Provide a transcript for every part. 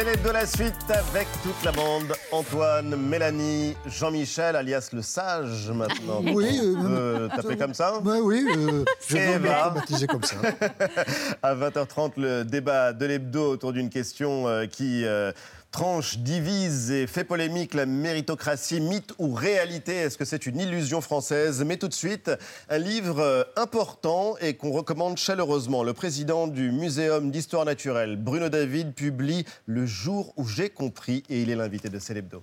C'est de la suite avec toute la bande. Antoine, Mélanie, Jean-Michel, alias le sage maintenant. Oui. Euh, T'appelais comme ça? Bah Oui, euh, je vais baptiser comme ça. À 20h30, le débat de l'hebdo autour d'une question euh, qui euh, tranche, divise et fait polémique la méritocratie, mythe ou réalité Est-ce que c'est une illusion française? Mais tout de suite, un livre euh, important et qu'on recommande chaleureusement. Le président du Muséum d'histoire naturelle, Bruno David, publie Le jour où j'ai compris et il est l'invité de Célébdo.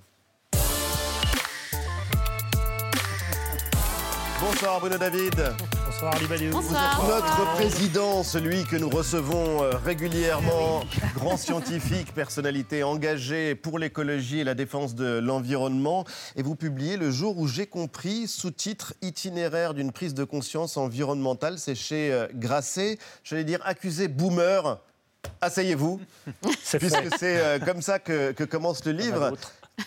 Bonsoir Bruno David. Bonsoir Ali Badiou. Notre président, celui que nous recevons euh, régulièrement, grand scientifique, personnalité engagée pour l'écologie et la défense de l'environnement. Et vous publiez Le jour où j'ai compris, sous-titre Itinéraire d'une prise de conscience environnementale. C'est chez euh, Grasset. J'allais dire accusé boomer. Asseyez-vous, puisque c'est euh, comme ça que, que commence le livre.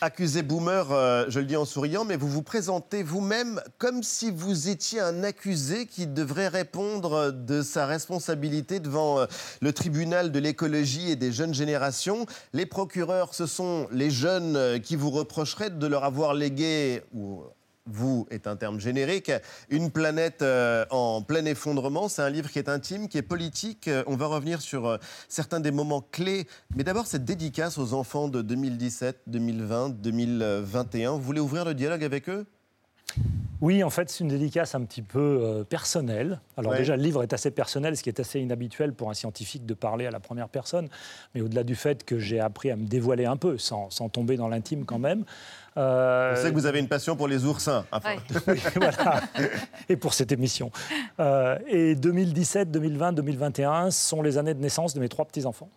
Accusé boomer, euh, je le dis en souriant, mais vous vous présentez vous-même comme si vous étiez un accusé qui devrait répondre de sa responsabilité devant euh, le tribunal de l'écologie et des jeunes générations. Les procureurs, ce sont les jeunes euh, qui vous reprocheraient de leur avoir légué, ou vous est un terme générique, une planète euh, en plein effondrement. C'est un livre qui est intime, qui est politique. Euh, On va revenir sur euh, certains des moments clés. Mais d'abord, cette dédicace aux enfants de 2017, 2020, 2021. Vous voulez ouvrir le dialogue avec eux? Oui, en fait, c'est une dédicace un petit peu euh, personnelle. Alors Ouais. déjà, le livre est assez personnel, ce qui est assez inhabituel pour un scientifique de parler à la première personne. Mais au-delà du fait que j'ai appris à me dévoiler un peu, sans, sans tomber dans l'intime quand même. Euh, On sait que vous avez une passion pour les oursins. Enfin, Oui, voilà. Et pour cette émission. Euh, et 2017, 2020, 2021 sont les années de naissance de mes trois petits-enfants.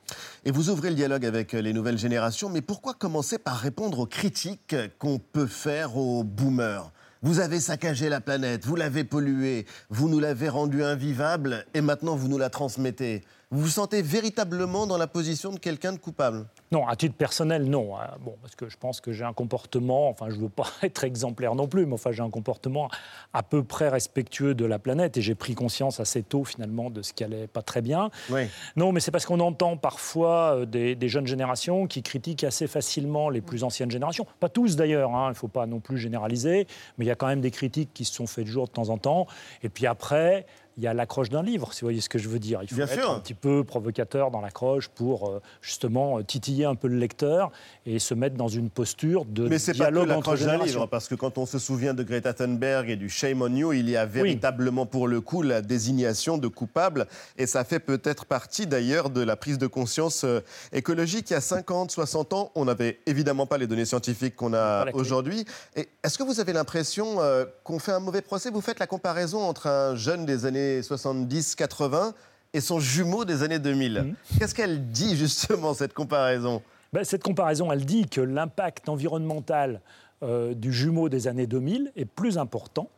Et vous ouvrez le dialogue avec euh, les nouvelles générations, mais pourquoi commencer par répondre aux critiques qu'on peut faire aux boomers? Vous avez saccagé la planète, vous l'avez polluée, vous nous l'avez rendue invivable et maintenant vous nous la transmettez. Vous vous sentez véritablement dans la position de quelqu'un de coupable? Non, à titre personnel, non. hein. Bon, parce que je pense que j'ai un comportement, enfin, je ne veux pas être exemplaire non plus, mais enfin, j'ai un comportement à peu près respectueux de la planète et j'ai pris conscience assez tôt, finalement, de ce qui allait pas très bien. Oui. Non, mais c'est parce qu'on entend parfois euh, des, des jeunes générations qui critiquent assez facilement les plus anciennes générations. Pas tous d'ailleurs, hein, il ne faut pas non plus généraliser, mais il y a quand même des critiques qui se sont faites jour de temps en temps. Et puis après, il y a l'accroche d'un livre, si vous voyez ce que je veux dire. Il faut Bien être sûr. un petit peu provocateur dans l'accroche pour euh, justement euh, titiller un peu le lecteur et se mettre dans une posture de Mais c'est pas que dialogue entre l'accroche d'un livre, parce que quand on se souvient de Greta Thunberg et du Shame on You, il y a véritablement pour le coup la désignation de coupable, et ça fait peut-être partie d'ailleurs de la prise de conscience euh, écologique. Il y a 50, 60 ans, on n'avait évidemment pas les données scientifiques qu'on a aujourd'hui. Et Est-ce que vous avez l'impression qu'on fait un mauvais procès? Vous faites la comparaison entre un jeune des années 70-80 et son jumeau des années 2000. Mhm. Qu'est-ce qu'elle dit justement, cette comparaison? Ben, cette comparaison, elle dit que l'impact environnemental euh, du jumeau des années 2000 est plus important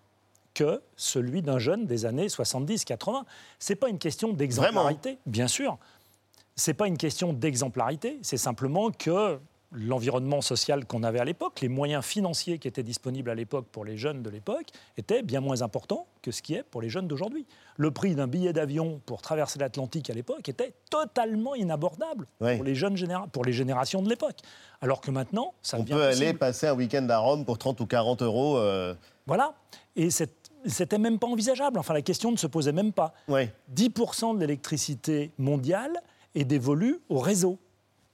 que celui d'un jeune des années 70-80. C'est pas une question d'exemplarité, bien sûr. C'est pas une question d'exemplarité, c'est simplement que l'environnement social qu'on avait à l'époque, les moyens financiers qui étaient disponibles à l'époque pour les jeunes de l'époque, étaient bien moins importants que ce qui est pour les jeunes d'aujourd'hui. Le prix d'un billet d'avion pour traverser l'Atlantique à l'époque était totalement inabordable Oui. pour, les jeunes généra- pour les générations de l'époque. Alors que maintenant, ça On peut aller passer un week-end à Rome pour 30 ou 40 euros. euh, Voilà. Et c'est- c'était même pas envisageable. Enfin, la question ne se posait même pas. ouais. 10% de l'électricité mondiale est dévolue au réseau.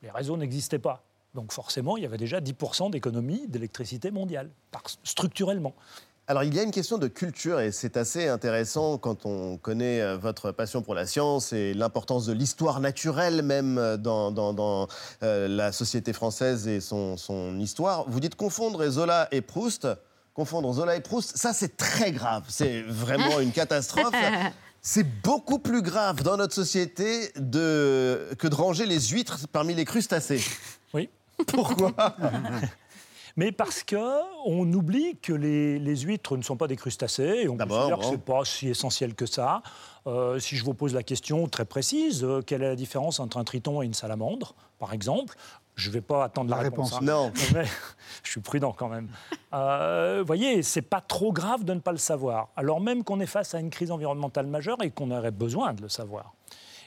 Les réseaux n'existaient pas. Donc forcément, il y avait déjà 10% d'économie d'électricité mondiale, par- structurellement. Alors, il y a une question de culture et c'est assez intéressant quand on connaît euh, votre passion pour la science et l'importance de l'histoire naturelle même euh, dans, dans- dans, euh, la société française et son, son histoire. Vous dites confondre Zola et Proust. Confondre Zola et Proust, ça c'est très grave. C'est vraiment une catastrophe. C'est beaucoup plus grave dans notre société de, que de ranger les huîtres parmi les crustacés. Oui. Pourquoi Mais parce que on oublie que les, les huîtres ne sont pas des crustacés et on D'abord, considère que bon. c'est pas si essentiel que ça. Euh, si je vous pose la question très précise, euh, quelle est la différence entre un triton et une salamandre, par exemple? Je ne vais pas attendre la, La réponse. réponse. hein. Non. Mais je suis prudent quand même. Euh, Vous voyez, c'est pas trop grave de ne pas le savoir, alors même qu'on est face à une crise environnementale majeure et qu'on aurait besoin de le savoir.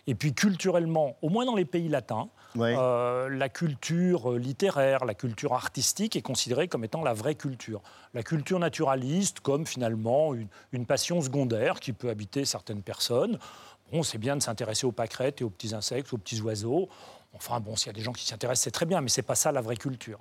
Et puis culturellement, au moins dans les pays latins, euh, la culture littéraire, la culture artistique est considérée comme étant la vraie culture. La culture naturaliste comme finalement une, passion secondaire qui peut habiter certaines personnes. Bon, c'est bien de s'intéresser aux pâquerettes et aux petits insectes, aux petits oiseaux. Enfin, bon, s'il y a des gens qui s'y intéressent, c'est très bien, mais c'est pas ça la vraie culture.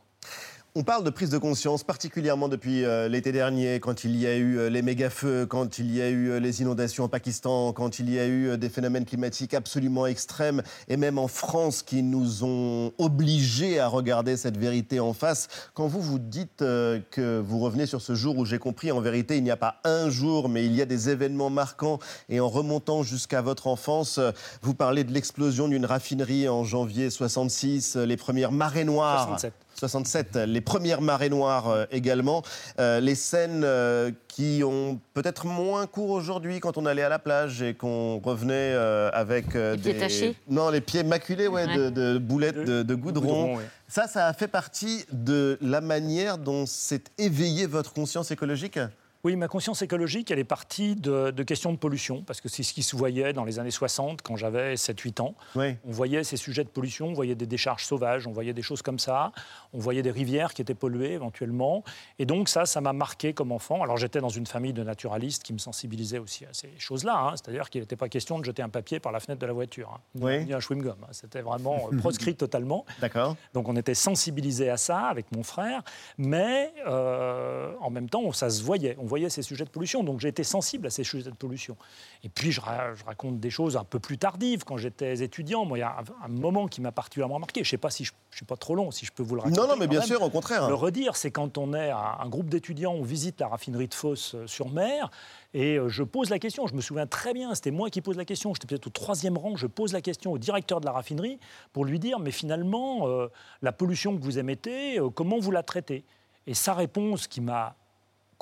On parle de prise de conscience, particulièrement depuis euh, l'été dernier, quand il y a eu euh, les méga-feux, quand il y a eu euh, les inondations au Pakistan, quand il y a eu des phénomènes climatiques absolument extrêmes, et même en France, qui nous ont obligés à regarder cette vérité en face. Quand vous vous dites que vous revenez sur ce jour où j'ai compris, en vérité, il n'y a pas un jour, mais il y a des événements marquants, et en remontant jusqu'à votre enfance, vous parlez de l'explosion d'une raffinerie en janvier 66, les premières marées noires. 67. 67, les premières marées noires euh, également. Euh, les scènes euh, qui ont peut-être moins cours aujourd'hui quand on allait à la plage et qu'on revenait avec les des... Pieds Non, les pieds maculés ouais, De, boulettes de, goudron. Ça, ça a fait partie de la manière dont s'est éveillée votre conscience écologique? Oui, ma conscience écologique, elle est partie de, questions de pollution, parce que c'est ce qui se voyait dans les années 60, quand j'avais 7-8 ans. On voyait ces sujets de pollution, on voyait des décharges sauvages, on voyait des choses comme ça, on voyait des rivières qui étaient polluées éventuellement. Et donc ça, ça m'a marqué comme enfant. Alors j'étais dans une famille de naturalistes qui me sensibilisaient aussi à ces choses-là, hein. c'est-à-dire qu'il n'était pas question de jeter un papier par la fenêtre de la voiture, hein, ni, un chewing-gum. Hein. C'était vraiment euh, proscrit totalement. D'accord. Donc on était sensibilisés à ça avec mon frère, mais euh, en même temps, ça se voyait voyait ces sujets de pollution. Donc j'ai été sensible à ces sujets de pollution. Et puis je, raconte des choses un peu plus tardives. Quand j'étais étudiant, moi, il y a un, moment qui m'a particulièrement marqué. Je ne sais pas si je ne suis pas trop long, si je peux vous le raconter. Non, non, mais bien sûr, au contraire. Le redire, c'est quand on est un, groupe d'étudiants, on visite la raffinerie de Fosse euh, sur mer. Et euh, je pose la question, je me souviens très bien, c'était moi qui pose la question, j'étais peut-être au troisième rang, je pose la question au directeur de la raffinerie pour lui dire, mais finalement, euh, la pollution que vous émettez, comment vous la traitez? Et sa réponse qui m'a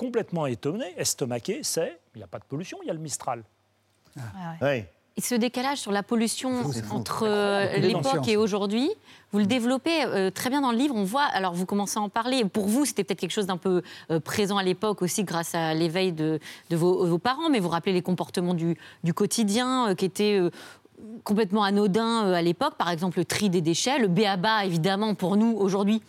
complètement étonné, estomaqué, c'est il n'y a pas de pollution, il y a le Mistral. Ah. Et ce décalage sur la pollution entre euh, l'époque et aujourd'hui, vous le développez euh, très bien dans le livre. On voit, alors vous commencez à en parler. Pour vous, c'était peut-être quelque chose d'un peu euh, présent à l'époque aussi grâce à l'éveil de, vos, parents, mais vous rappelez les comportements du, du quotidien qui étaient complètement anodins à l'époque. Par exemple, le tri des déchets, le béaba, évidemment, pour nous aujourd'hui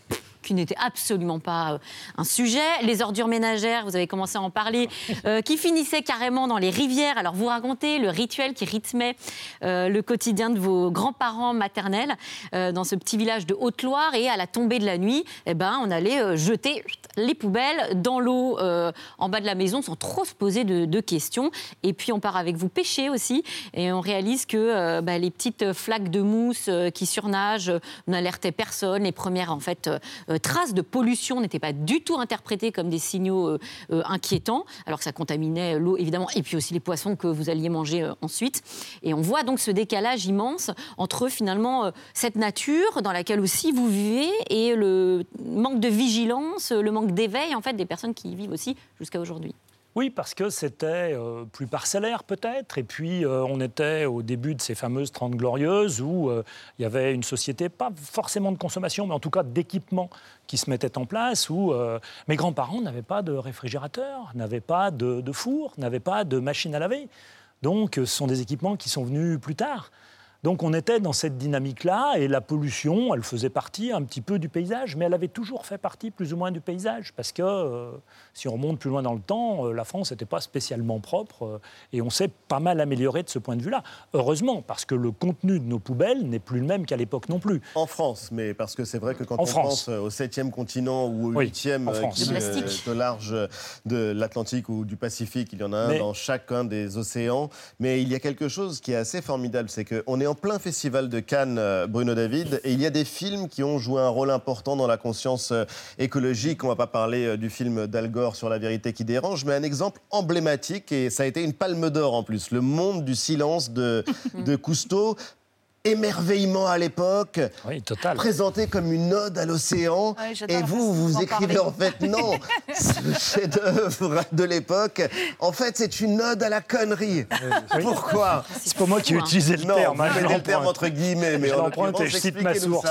qui n'était absolument pas euh, un sujet. Les ordures ménagères, vous avez commencé à en parler, euh, qui finissaient carrément dans les rivières. Alors vous racontez le rituel qui rythmait euh, le quotidien de vos grands-parents maternels dans ce petit village de Haute-Loire. Et à la tombée de la nuit, eh ben, on allait jeter les poubelles dans l'eau en bas de la maison sans trop se poser de, questions. Et puis on part avec vous pêcher aussi. Et on réalise que bah, les petites flaques de mousse qui surnagent n'alertaient personne. Les premières, en fait, traces de pollution n'étaient pas du tout interprétées comme des signaux euh, euh, inquiétants, alors que ça contaminait l'eau évidemment, et puis aussi les poissons que vous alliez manger ensuite. Et on voit donc ce décalage immense entre finalement cette nature dans laquelle aussi vous vivez et le manque de vigilance, le manque d'éveil en fait des personnes qui y vivent aussi jusqu'à aujourd'hui. Oui, parce que c'était euh, plus parcellaire peut-être, et puis euh, on était au début de ces fameuses Trente Glorieuses où euh, il y avait une société, pas forcément de consommation, mais en tout cas d'équipement qui se mettait en place, où mes grands-parents n'avaient pas de réfrigérateur, n'avaient pas de four, n'avaient pas de machine à laver. Donc ce sont des équipements qui sont venus plus tard. Donc on était dans cette dynamique-là et la pollution, elle faisait partie un petit peu du paysage, mais elle avait toujours fait partie plus ou moins du paysage parce que euh, si on remonte plus loin dans le temps, euh, la France n'était pas spécialement propre euh, et on s'est pas mal amélioré de ce point de vue-là. Heureusement, parce que le contenu de nos poubelles n'est plus le même qu'à l'époque non plus. En France, mais parce que c'est vrai que quand on pense au septième continent ou au huitième de large de l'Atlantique ou du Pacifique, il y en a un dans chacun des océans. Mais il y a quelque chose qui est assez formidable, c'est qu'on est en plein festival de Cannes, euh, Bruno David, et il y a des films qui ont joué un rôle important dans la conscience euh, écologique. On ne va pas parler euh, du film d'Al Gore sur la vérité qui dérange, mais un exemple emblématique, et ça a été une palme d'or en plus, Le monde du silence de, de Cousteau émerveillement à l'époque, présenté comme une ode à l'océan. et vous, vous écrivez en fait non, ce chef-d'œuvre de l'époque, en fait, c'est une ode à la connerie. Pourquoi C'est pas moi qui ai utilisé le terme. Non, hein, le terme entre guillemets, mais je l'emprunte et je cite ma source.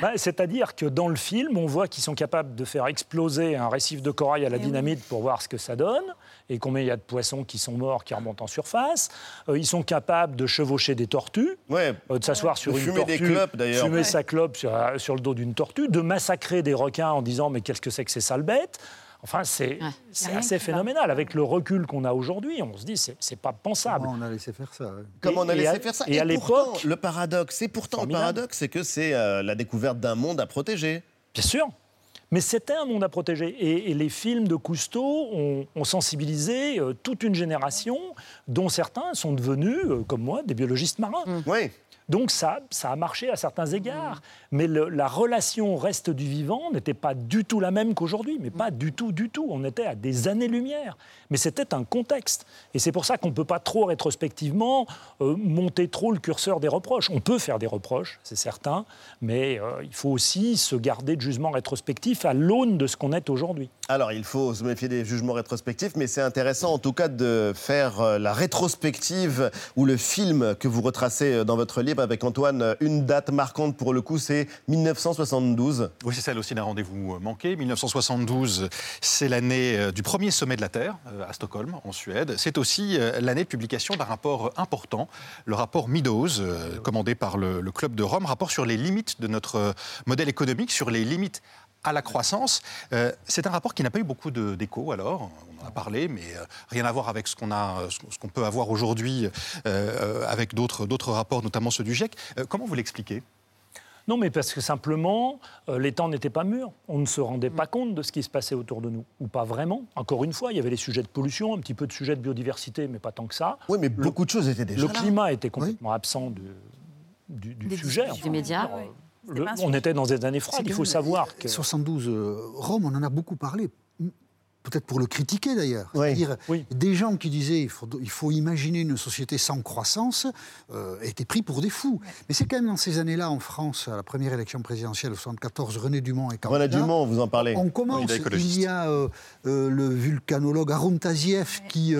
bah, C'est-à-dire que dans le film, on voit qu'ils sont capables de faire exploser un récif de corail à la eh dynamite pour voir ce que ça donne et combien il y a de poissons qui sont morts, qui remontent en surface. Euh, ils sont capables de chevaucher des tortues, euh, de s'asseoir sur une tortue, des fumer sa clope sur, sur, le dos d'une tortue, de massacrer des requins en disant mais qu'est-ce que c'est que ces sales bêtes? Enfin, c'est assez phénoménal. Avec le recul qu'on a aujourd'hui, on se dit c'est pas pensable. Comment on a laissé faire ça Comment on a laissé faire ça Et, à l'époque, le paradoxe, c'est pourtant le paradoxe, c'est que c'est euh, la découverte d'un monde à protéger. Bien sûr. Mais c'était un monde à protéger. Et, les films de Cousteau ont, sensibilisé euh, toute une génération, dont certains sont devenus, euh, comme moi, des biologistes marins. Oui. Donc ça, ça a marché à certains égards, mais la relation au reste du vivant n'était pas du tout la même qu'aujourd'hui, mais pas du tout, du tout. On était à des années-lumière, mais c'était un contexte. Et c'est pour ça qu'on ne peut pas trop rétrospectivement euh, monter trop le curseur des reproches. On peut faire des reproches, c'est certain, mais euh, il faut aussi se garder de jugement rétrospectif à l'aune de ce qu'on est aujourd'hui. Alors il faut se méfier des jugements rétrospectifs, mais c'est intéressant en tout cas de faire euh, la rétrospective ou le film que vous retracez dans votre livre avec Antoine. Une date marquante pour le coup, c'est 1972. Oui, c'est celle aussi d'un rendez-vous manqué. 1972, c'est l'année euh, du premier sommet de la Terre euh, à Stockholm, en Suède. C'est aussi euh, l'année de publication d'un rapport important, le rapport Meadows, commandé par le, Club de Rome, rapport sur les limites de notre modèle économique, sur les limites à la croissance. c'est un rapport qui n'a pas eu beaucoup d'écho alors a parlé, mais euh, rien à voir avec ce qu'on peut avoir aujourd'hui euh, avec d'autres, rapports, notamment ceux du GIEC. Euh, comment vous l'expliquez? Non, mais parce que simplement, les temps n'étaient pas mûrs. On ne se rendait pas compte de ce qui se passait autour de nous. Ou pas vraiment. Encore une fois, il y avait les sujets de pollution, un petit peu de sujets de biodiversité, mais pas tant que ça. Oui, mais beaucoup de choses étaient déjà Le climat était complètement absent du, sujet. Des médias. on était dans des années froides, il faut savoir que... 72, Rome, on en a beaucoup parlé peut-être pour le critiquer d'ailleurs. C'est-à-dire, des gens qui disaient il faut, il faut imaginer une société sans croissance euh, étaient pris pour des fous. Mais c'est quand même dans ces années-là, en France, à la première élection présidentielle de 74, René Dumont est candidat. René Dumont, vous en parlez. On commence, il y a euh, euh, le vulcanologue Arun Taziev qui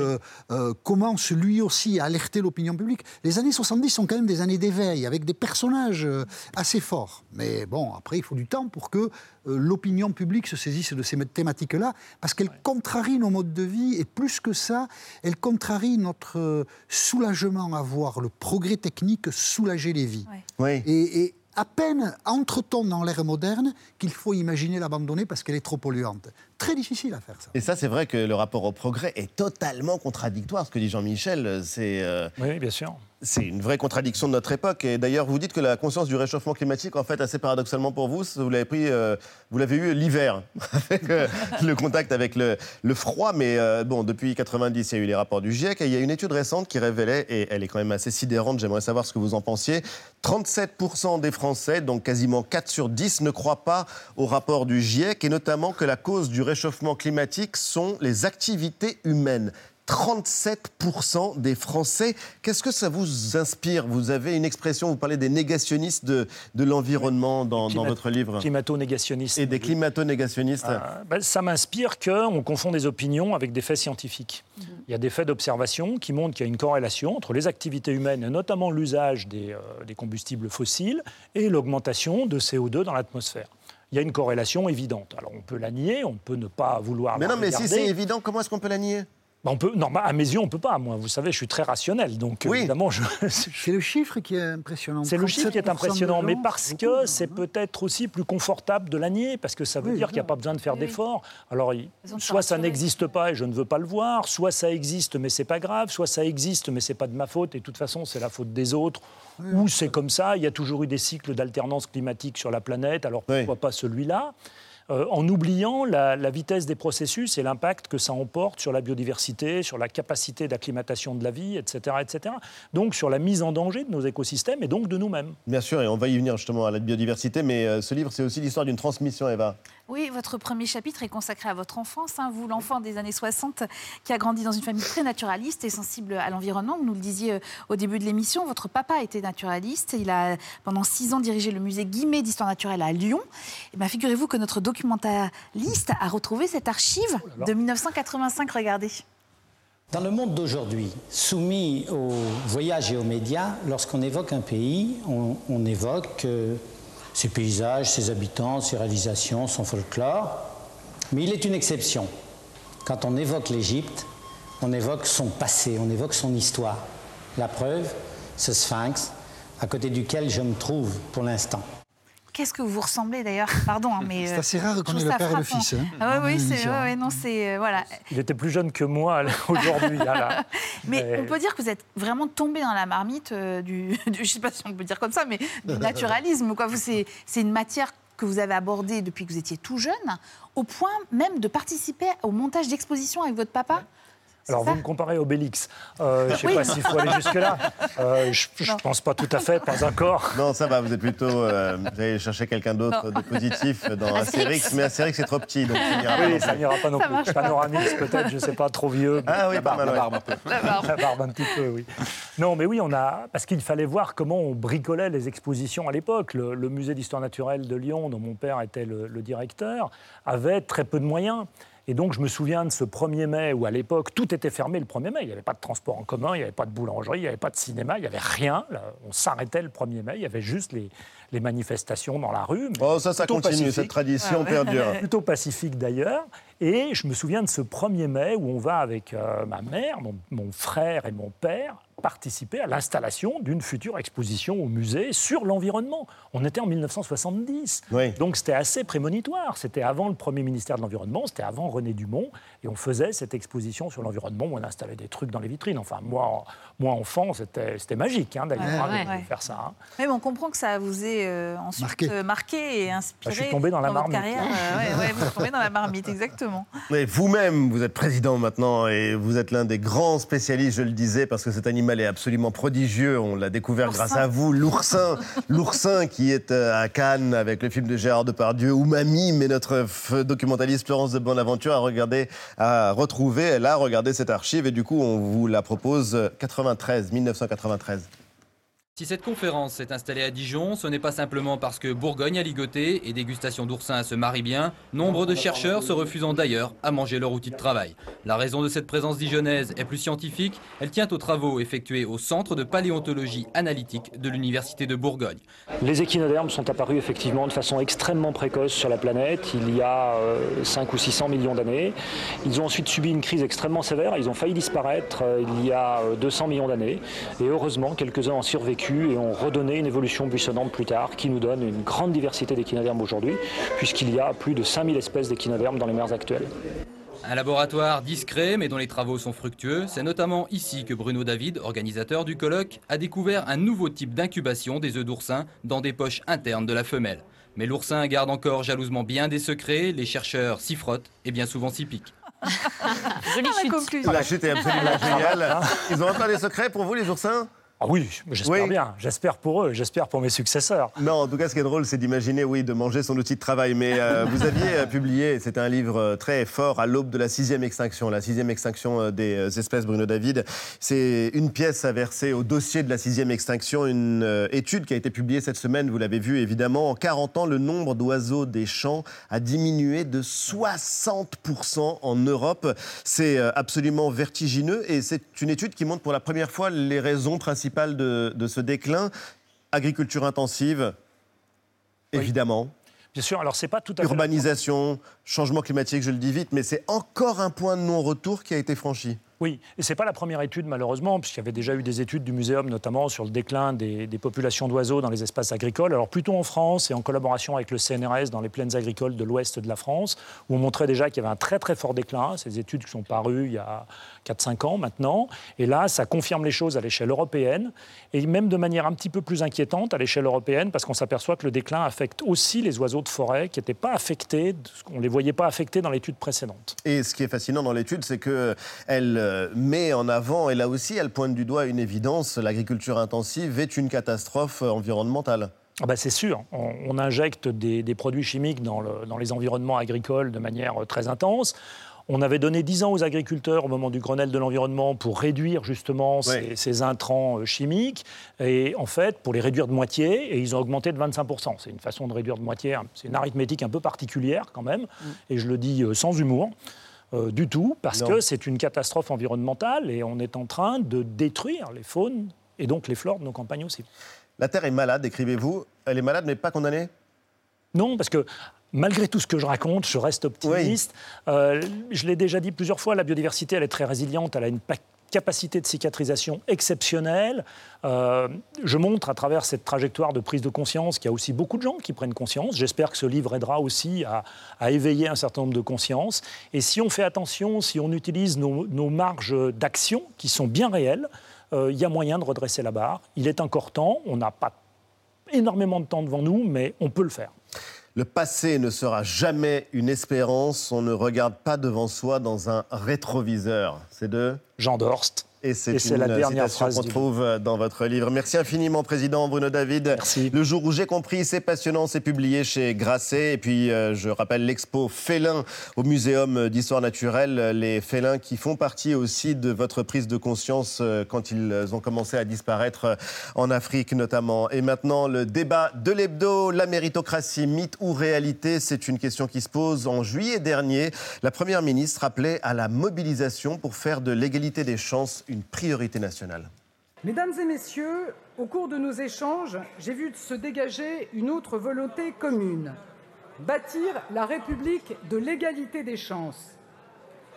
commence lui aussi à alerter l'opinion publique. Les années 70 sont quand même des années d'éveil, avec des personnages assez forts. Mais bon, après, il faut du temps pour que l'opinion publique se saisisse de ces thématiques-là, parce qu'elles contrarie nos modes de vie et plus que ça, elle contrarie notre euh, soulagement à voir le progrès technique soulager les vies. Oui. Et, à peine entre-t-on dans l'ère moderne qu'il faut imaginer l'abandonner parce qu'elle est trop polluante. Très difficile à faire ça. Et ça, c'est vrai que le rapport au progrès est totalement contradictoire. Ce que dit Jean-Michel, c'est... Euh, oui, bien sûr. C'est une vraie contradiction de notre époque. Et d'ailleurs, vous dites que la conscience du réchauffement climatique, en fait, assez paradoxalement pour vous, vous l'avez pris, euh, vous l'avez eu l'hiver, avec euh, le contact avec le, froid. Mais euh, bon, depuis 90, il y a eu les rapports du GIEC. Et il y a une étude récente qui révélait, et elle est quand même assez sidérante, j'aimerais savoir ce que vous en pensiez, 37% des Français, donc quasiment 4 sur 10, ne croient pas au rapport du GIEC, et notamment que la cause du réchauffement climatique sont les activités humaines. 37% des Français. Qu'est-ce que ça vous inspire? Vous avez une expression, vous parlez des négationnistes de, de l'environnement dans, dans, votre livre. Climato-négationnistes. Et des climato-négationnistes. Euh, ben, ça m'inspire qu'on confond des opinions avec des faits scientifiques. Mhm. Il y a des faits d'observation qui montrent qu'il y a une corrélation entre les activités humaines, et notamment l'usage des, euh, des combustibles fossiles, et l'augmentation de CO2 dans l'atmosphère il y a une corrélation évidente. Alors on peut la nier, on peut ne pas vouloir. Mais non, mais si c'est évident, comment est-ce qu'on peut la nier? On peut, non, à mes yeux, on ne peut pas. Moi, vous savez, je suis très rationnel. Donc, évidemment, je... C'est le chiffre qui est impressionnant. C'est le chiffre qui est impressionnant, mais parce que c'est peut-être aussi plus confortable de l'année, parce que ça veut dire qu'il n'y a pas besoin de faire d'efforts. Alors, soit ça n'existe pas et je ne veux pas le voir, soit ça existe mais c'est pas grave, soit ça existe mais c'est pas de ma faute et de toute façon c'est la faute des autres. ou c'est comme ça, il y a toujours eu des cycles d'alternance climatique sur la planète, alors pourquoi pas celui-là? Euh, en oubliant la, vitesse des processus et l'impact que ça emporte sur la biodiversité, sur la capacité d'acclimatation de la vie, etc., etc. Donc sur la mise en danger de nos écosystèmes et donc de nous-mêmes. Bien sûr, et on va y venir justement à la biodiversité, mais euh, ce livre, c'est aussi l'histoire d'une transmission, Eva. Oui, votre premier chapitre est consacré à votre enfance. Hein, vous, l'enfant des années 60, qui a grandi dans une famille très naturaliste et sensible à l'environnement. Vous nous le disiez euh, au début de l'émission. Votre papa était naturaliste. Il a pendant six ans dirigé le musée Guimet d'histoire naturelle à Lyon. Et eh bien, figurez-vous que notre documentaliste a retrouvé cette archive oh de 1985. Regardez. Dans le monde d'aujourd'hui, soumis aux voyages et aux médias, lorsqu'on évoque un pays, on, évoque. Euh, ses paysages, ses habitants, ses réalisations, son folklore. Mais il est une exception. Quand on évoque l'Égypte, on évoque son passé, on évoque son histoire. La preuve, ce sphinx, à côté duquel je me trouve pour l'instant. Qu'est-ce que vous ressemblez d'ailleurs? Pardon, hein, mais c'est assez rare qu'on ait le père et le fils. Hein, ah oui, c'est ouais, non, c'est euh, voilà. Il était plus jeune que moi aujourd'hui. mais, on peut dire que vous êtes vraiment tombé dans la marmite euh, du, je ne sais pas si on peut dire comme ça, mais du naturalisme. Quoi. C'est une matière que vous avez abordée depuis que vous étiez tout jeune, au point même de participer au montage d'expositions avec votre papa? Alors, vous me comparez Obélix. Euh, je ne sais pas s'il faut aller jusque-là. Euh, je ne pense pas tout à fait, pas encore. Non, ça va, vous êtes plutôt. Euh, vous allez chercher quelqu'un d'autre de positif dans Astérix, mais Astérix, c'est trop petit. Donc ça oui, ça n'ira pas non plus. Panoramix, peut-être, je ne sais pas, trop vieux. Ah oui, pas mal. La barbe un peu. La barbe. un petit peu, oui. Non, mais oui, on a. Parce qu'il fallait voir comment on bricolait les expositions à l'époque. Le, musée d'histoire naturelle de Lyon, dont mon père était le directeur, avait très peu de moyens. Et donc, je me souviens de ce 1er mai où, à l'époque, tout était fermé le 1er mai. Il n'y avait pas de transport en commun, il n'y avait pas de boulangerie, il n'y avait pas de cinéma, il n'y avait rien. on s'arrêtait le 1er mai. Il y avait juste les, manifestations dans la rue. Oh, ça, ça continue, cette tradition perdure. Plutôt pacifique d'ailleurs. Et je me souviens de ce 1er mai où on va avec euh, ma mère, mon, frère et mon père participer à l'installation d'une future exposition au musée sur l'environnement. On était en 1970. Donc c'était assez prémonitoire. C'était avant le premier ministère de l'Environnement, c'était avant René Dumont. Et on faisait cette exposition sur l'environnement où on installait des trucs dans les vitrines. Enfin, moi, moi enfant, c'était magique hein, d'ailleurs hein, de faire ça. Hein. Mais on comprend que ça vous ait euh, ensuite marqué. Euh, marqué. et inspiré. Bah, je suis tombé dans, la marmite. Carrière. Euh, vous êtes tombé dans la marmite, exactement. Mais vous-même, vous êtes président maintenant et vous êtes l'un des grands spécialistes, je le disais, parce que cet animal est absolument prodigieux. On l'a découvert grâce à vous, l'oursin. l'oursin qui est à Cannes avec le film de Gérard Depardieu, ou Mamie, mais notre documentaliste Florence de Bonaventure a regardé à retrouver, elle a regardé cette archive et du coup on vous la propose 93, 1993. Si cette conférence s'est installée à Dijon, ce n'est pas simplement parce que Bourgogne a ligoté et dégustation d'oursin se marie bien, nombre de chercheurs se refusant d'ailleurs à manger leur outil de travail. La raison de cette présence dijonnaise est plus scientifique, elle tient aux travaux effectués au Centre de paléontologie analytique de l'Université de Bourgogne. Les échinodermes sont apparus effectivement de façon extrêmement précoce sur la planète, il y a 5 euh, ou 600 millions d'années. Ils ont ensuite subi une crise extrêmement sévère, ils ont failli disparaître euh, il y a 200 euh, millions d'années, et heureusement quelques-uns ont survécu et ont redonné une évolution buissonnante plus tard qui nous donne une grande diversité d'échinodermes aujourd'hui, puisqu'il y a plus de 5000 espèces d'échinodermes dans les mers actuelles. Un laboratoire discret mais dont les travaux sont fructueux, c'est notamment ici que Bruno David, organisateur du colloque, a découvert un nouveau type d'incubation des œufs d'oursin dans des poches internes de la femelle. Mais l'oursin garde encore jalousement bien des secrets, les chercheurs s'y frottent et bien souvent s'y piquent. Jolie chute. La chute est absolument géniale. Ils ont encore des secrets pour vous, les oursins? Ah oui, j'espère bien. J'espère pour eux, j'espère pour mes successeurs. Non, en tout cas, ce qui est drôle, c'est d'imaginer, oui, de manger son outil de travail. Mais euh, vous aviez euh, publié, c'était un livre euh, très fort, à l'aube de la sixième extinction, la sixième extinction des espèces, Bruno David. C'est une pièce à verser au dossier de la sixième extinction, une étude qui a été publiée cette semaine, vous l'avez vu évidemment. En 40 ans, le nombre d'oiseaux des champs a diminué de 60% en Europe. C'est absolument vertigineux et c'est une étude qui montre pour la première fois les raisons principales de, ce déclin Agriculture intensive, évidemment. Bien sûr, alors c'est pas tout à fait. Urbanisation, changement climatique, je le dis vite, mais c'est encore un point de non-retour qui a été franchi. Oui, et ce n'est pas la première étude malheureusement, puisqu'il y avait déjà eu des études du Muséum notamment sur le déclin des, populations d'oiseaux dans les espaces agricoles, alors plutôt en France et en collaboration avec le CNRS dans les plaines agricoles de l'ouest de la France, où on montrait déjà qu'il y avait un très très fort déclin. Ces études qui sont parues il y a 4-5 ans maintenant, et là ça confirme les choses à l'échelle européenne, et même de manière un petit peu plus inquiétante à l'échelle européenne, parce qu'on s'aperçoit que le déclin affecte aussi les oiseaux de forêt qui n'étaient pas affectés, on ne les voyait pas affectés dans l'étude précédente. Et ce qui est fascinant dans l'étude, c'est qu'elle euh, met en avant, et là aussi, elle pointe du doigt une évidence, l'agriculture intensive est une catastrophe environnementale. Ah bah c'est sûr, on, injecte des, produits chimiques dans, dans, les environnements agricoles de manière très intense. On avait donné 10 ans aux agriculteurs au moment du Grenelle de l'environnement pour réduire justement ces, intrants euh, chimiques. Et en fait, pour les réduire de moitié, et ils ont augmenté de 25%. C'est une façon de réduire de moitié, c'est une arithmétique un peu particulière quand même, mm. et je le dis euh, sans humour. Euh, du tout, parce que c'est une catastrophe environnementale et on est en train de détruire les faunes et donc les flores de nos campagnes aussi. La Terre est malade, écrivez-vous. Elle est malade, mais pas condamnée Non, parce que malgré tout ce que je raconte, je reste optimiste. Euh, je l'ai déjà dit plusieurs fois, la biodiversité, elle est très résiliente, elle a une capacité de cicatrisation exceptionnelle. Euh, je montre à travers cette trajectoire de prise de conscience qu'il y a aussi beaucoup de gens qui prennent conscience. J'espère que ce livre aidera aussi à, éveiller un certain nombre de consciences. Et si on fait attention, si on utilise nos, marges d'action, qui sont bien réelles, euh, il y a moyen de redresser la barre. Il est encore temps, on n'a pas énormément de temps devant nous, mais on peut le faire. Le passé ne sera jamais une espérance, on ne regarde pas devant soi dans un rétroviseur. C'est de Jean Dorst. Et c'est la dernière phrase qu'on trouve dans votre livre. Merci infiniment, Président Bruno David. Merci. Le jour où j'ai compris, c'est passionnant, c'est publié chez Grasset. Et puis, euh, je rappelle l'expo Félin au Muséum d'histoire naturelle. Les félins qui font partie aussi de votre prise de conscience euh, quand ils ont commencé à disparaître en Afrique notamment. Et maintenant, le débat de l'hebdo, la méritocratie, mythe ou réalité, c'est une question qui se pose. En juillet dernier, la Première ministre appelait à la mobilisation pour faire de l'égalité des chances une priorité nationale. Mesdames et messieurs, au cours de nos échanges, j'ai vu se dégager une autre volonté commune bâtir la République de l'égalité des chances.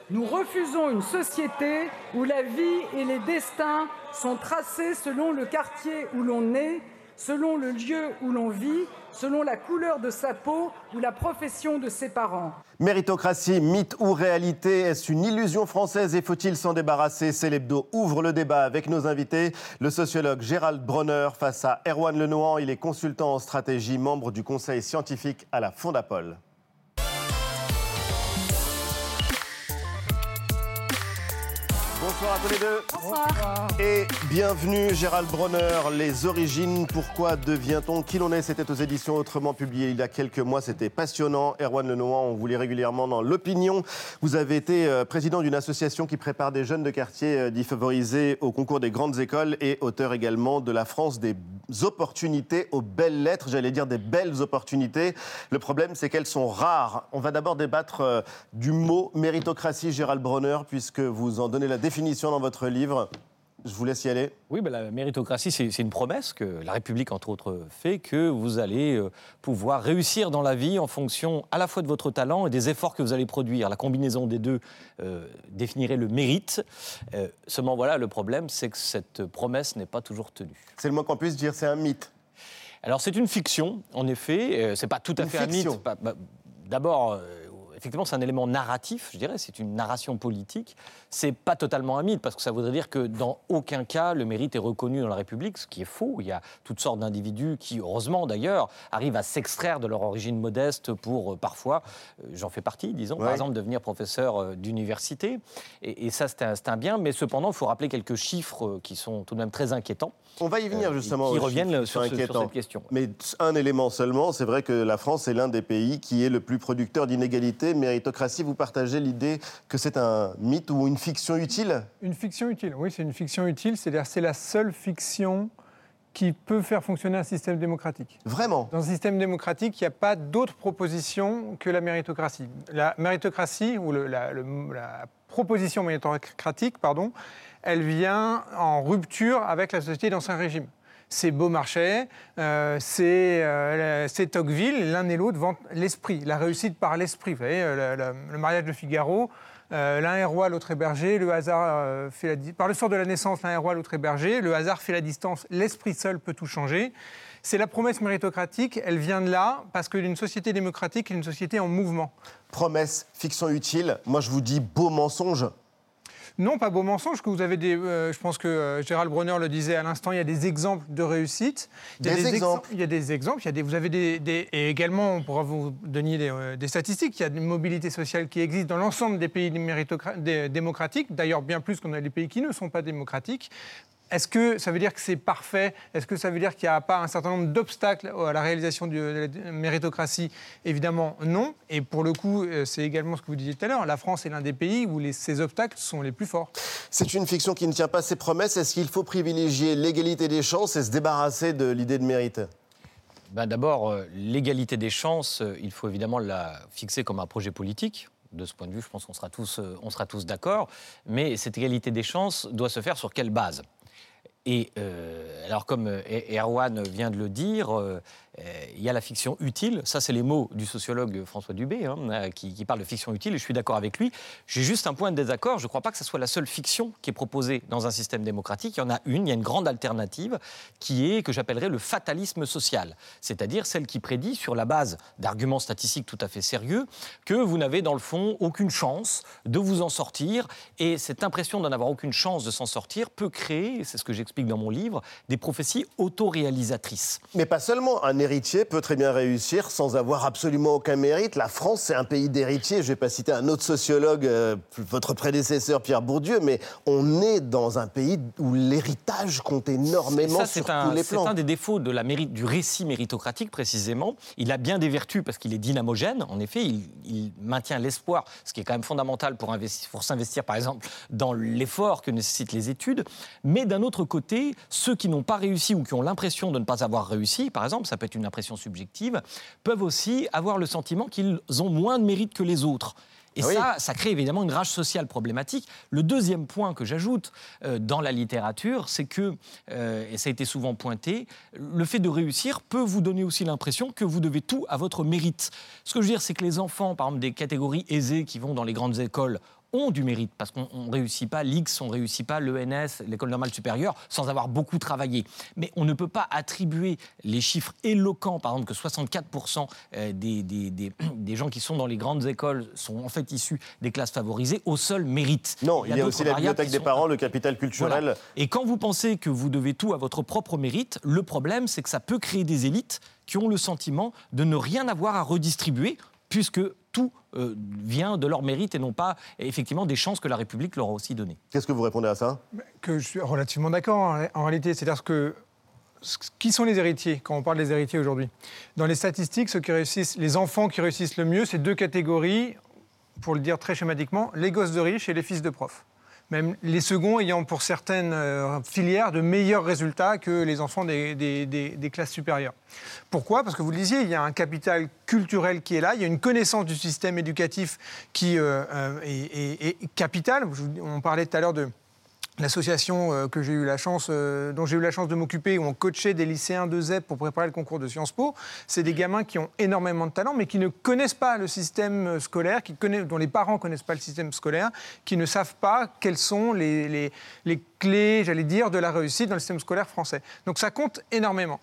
Nous refusons une société où la vie et les destins sont tracés selon le quartier où l'on est, selon le lieu où l'on vit, selon la couleur de sa peau ou la profession de ses parents. Méritocratie, mythe ou réalité Est-ce une illusion française et faut-il s'en débarrasser? C'est l'hebdo ouvre le débat avec nos invités. Le sociologue Gérald Bronner face à Erwan Lenoir. Il est consultant en stratégie, membre du conseil scientifique à la Fondapol. Bonsoir à tous les deux. Bonsoir. Et bienvenue Gérald Bronner. Les origines, pourquoi devient-on qui l'on est C'était aux éditions Autrement publié il y a quelques mois. C'était passionnant. Erwan Lenoir, on vous lit régulièrement dans l'opinion. Vous avez été euh, président d'une association qui prépare des jeunes de quartier euh, défavorisés au concours des grandes écoles et auteur également de La France des opportunités aux belles lettres. J'allais dire des belles opportunités. Le problème, c'est qu'elles sont rares. On va d'abord débattre euh, du mot méritocratie, Gérald Bronner, puisque vous en donnez la définition dans votre livre. Je vous laisse y aller. Oui, ben la méritocratie, c'est une promesse que la République, entre autres, fait, que vous allez euh, pouvoir réussir dans la vie en fonction à la fois de votre talent et des efforts que vous allez produire. La combinaison des deux euh, définirait le mérite. Euh, seulement, voilà, le problème, c'est que cette promesse n'est pas toujours tenue. C'est le moins qu'on puisse dire, c'est un mythe. Alors, c'est une fiction, en effet. c'est pas tout à fait un mythe. Bah, d'abord, effectivement, c'est un élément narratif, je dirais, c'est une narration politique. C'est pas totalement un mythe, parce que ça voudrait dire que dans aucun cas le mérite est reconnu dans la République, ce qui est faux. Il y a toutes sortes d'individus qui, heureusement d'ailleurs, arrivent à s'extraire de leur origine modeste pour euh, parfois, euh, j'en fais partie, disons, par exemple, devenir professeur euh, d'université. Et, ça, c'est un, un, bien, mais cependant, il faut rappeler quelques chiffres qui sont tout de même très inquiétants. On va y venir justement. qui reviennent sur, sur, cette question. Mais un élément seulement, c'est vrai que la France est l'un des pays qui est le plus producteur d'inégalités méritocratie, vous partagez l'idée que c'est un mythe ou une fiction utile? Une fiction utile, oui, c'est une fiction utile. C'est-à-dire c'est la seule fiction qui peut faire fonctionner un système démocratique. Vraiment? Dans un système démocratique, il n'y a pas d'autre proposition que la méritocratie. La méritocratie, ou la, la, proposition méritocratique, pardon, elle vient en rupture avec la société d'ancien régime c'est Beaumarchais, euh, euh c'est Tocqueville, l'un et l'autre vantent l'esprit, la réussite par l'esprit. Vous voyez, euh, le, mariage de Figaro, euh, l'un est roi, l'autre est berger, le hasard fait la par le sort de la naissance, l'un est roi, l'autre est le hasard fait la distance, l'esprit seul peut tout changer. C'est la promesse méritocratique, elle vient de là parce que d'une société démocratique une société en mouvement. Promesse, fiction utile, moi je vous dis beau mensonge. Non, pas beau mensonge, que vous avez des. Euh, je pense que euh, Gérald Bronner le disait à l'instant, il y a des exemples de réussite. Il y a des, exemples. Il y a des exemples. Il y a des, vous avez des, Et également, on pourra vous donner des, euh, des, statistiques. Il y a une mobilité sociale qui existe dans l'ensemble des pays démocratiques, d'ailleurs bien plus qu'on a les pays qui ne sont pas démocratiques. Est-ce que ça veut dire que c'est parfait? Est-ce que ça veut dire qu'il n'y a pas un certain nombre d'obstacles à la réalisation de la méritocratie? Évidemment, non. Et pour le coup, euh, c'est également ce que vous disiez tout à l'heure. La France est l'un des pays où ces obstacles sont les plus forts. C'est une fiction qui ne tient pas ses promesses. Est-ce qu'il faut privilégier l'égalité des chances et se débarrasser de l'idée de mérite? Ben D'abord, euh, l'égalité des chances, euh, il faut évidemment la fixer comme un projet politique de ce point de vue, je pense qu'on sera tous, sera tous d'accord. Mais cette égalité des chances doit se faire sur quelle base? Et euh, alors, comme euh, Erwan vient de le dire, euh, il y a la fiction utile, ça c'est les mots du sociologue François Dubé, hein, qui, qui, parle de fiction utile, et je suis d'accord avec lui. J'ai juste un point de désaccord, je ne crois pas que ce soit la seule fiction qui est proposée dans un système démocratique. Il y en a une, il y a une grande alternative, qui est, que j'appellerais le fatalisme social, c'est-à-dire celle qui prédit, sur la base d'arguments statistiques tout à fait sérieux, que vous n'avez dans le fond aucune chance de vous en sortir, et cette impression d'en avoir aucune chance de s'en sortir peut créer, c'est ce que j'explique dans mon livre, des prophéties autoréalisatrices. Mais pas seulement, un héritier peut très bien réussir sans avoir absolument aucun mérite. La France, c'est un pays d'héritiers. Je ne vais pas citer un autre sociologue, euh, votre prédécesseur Pierre Bourdieu, mais on est dans un pays où l'héritage compte énormément sur tous les plans. C'est un des défauts de la mérite, du récit méritocratique, précisément. Il a bien des vertus parce qu'il est dynamogène. En effet, il, maintient l'espoir, ce qui est quand même fondamental pour, pour s'investir, par exemple, dans l'effort que nécessitent les études. Mais d'un autre côté, ceux qui n'ont pas réussi ou qui ont l'impression de ne pas avoir réussi, par exemple, ça peut être une impression subjective, peuvent aussi avoir le sentiment qu'ils ont moins de mérite que les autres. Et ah ça, ça crée évidemment une rage sociale problématique. Le deuxième point que j'ajoute euh, dans la littérature, c'est que, euh, et ça a été souvent pointé, le fait de réussir peut vous donner aussi l'impression que vous devez tout à votre mérite. Ce que je veux dire, c'est que les enfants, par exemple, des catégories aisées qui vont dans les grandes écoles, ont du mérite, parce qu'on ne réussit pas l'X, on ne réussit pas l'ENS, l'école normale supérieure, sans avoir beaucoup travaillé. Mais on ne peut pas attribuer les chiffres éloquents, par exemple que 64% euh, des, des, des, gens qui sont dans les grandes écoles sont en fait issus des classes favorisées au seul mérite. Non, il y a, aussi la bibliothèque des parents, le capital culturel. Et quand vous pensez que vous devez tout à votre propre mérite, le problème, c'est que ça peut créer des élites qui ont le sentiment de ne rien avoir à redistribuer puisque tout euh, vient de leur mérite et non pas effectivement des chances que la République leur a aussi données. Qu'est-ce que vous répondez à ça? Que je suis relativement d'accord en réalité. C'est-à-dire que qui sont les héritiers quand on parle des héritiers aujourd'hui? Dans les statistiques, ceux qui réussissent, les enfants qui réussissent le mieux, c'est deux catégories, pour le dire très schématiquement, les gosses de riches et les fils de profs même les seconds ayant pour certaines euh, filières de meilleurs résultats que les enfants des, classes supérieures. Pourquoi? Parce que vous le disiez, il y a un capital culturel qui est là, il y a une connaissance du système éducatif qui euh, euh, est, est, capitale. On parlait tout à l'heure de L'association euh, que j'ai eu la chance, euh, dont j'ai eu la chance de m'occuper, où on coachait des lycéens de ZEP pour préparer le concours de Sciences Po, c'est des gamins qui ont énormément de talent, mais qui ne connaissent pas le système euh, scolaire, qui dont les parents ne connaissent pas le système scolaire, qui ne savent pas quelles sont les, les, les clés, j'allais dire, de la réussite dans le système scolaire français. Donc ça compte énormément.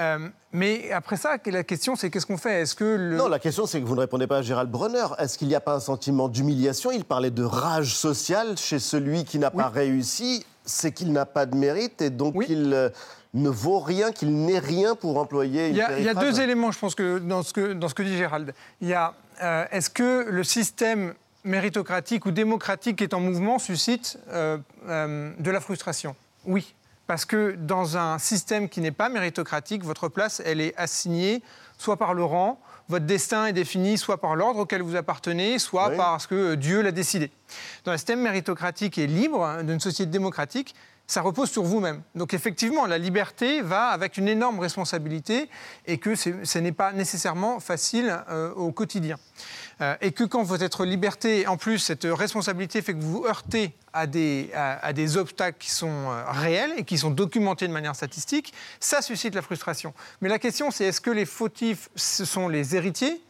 Euh, mais après ça, la question, c'est qu'est-ce qu'on fait? Est-ce que Non, la question, c'est que vous ne répondez pas à Gérald Brenner. Est-ce qu'il n'y a pas un sentiment d'humiliation? Il parlait de rage sociale chez celui qui n'a pas réussi. C'est qu'il n'a pas de mérite et donc il euh, ne vaut rien, qu'il n'est rien pour employer une Il y a, il y a deux éléments, je pense, que dans, ce que, dans ce que dit Gérald. Il y a, euh, est-ce que le système méritocratique ou démocratique qui est en mouvement suscite de la frustration? Oui. Parce que dans un système qui n'est pas méritocratique, votre place, elle est assignée soit par le rang, votre destin est défini soit par l'ordre auquel vous appartenez, soit parce que Dieu l'a décidé. Dans un système méritocratique et libre, hein, d'une société démocratique, ça repose sur vous-même. Donc effectivement, la liberté va avec une énorme responsabilité et que ce n'est pas nécessairement facile euh, au quotidien. Euh, et que quand votre liberté, en plus, cette responsabilité fait que vous vous heurtez à des, obstacles qui sont euh, réels et qui sont documentés de manière statistique, ça suscite la frustration. Mais la question, c'est est-ce que les fautifs, ce sont les héritiers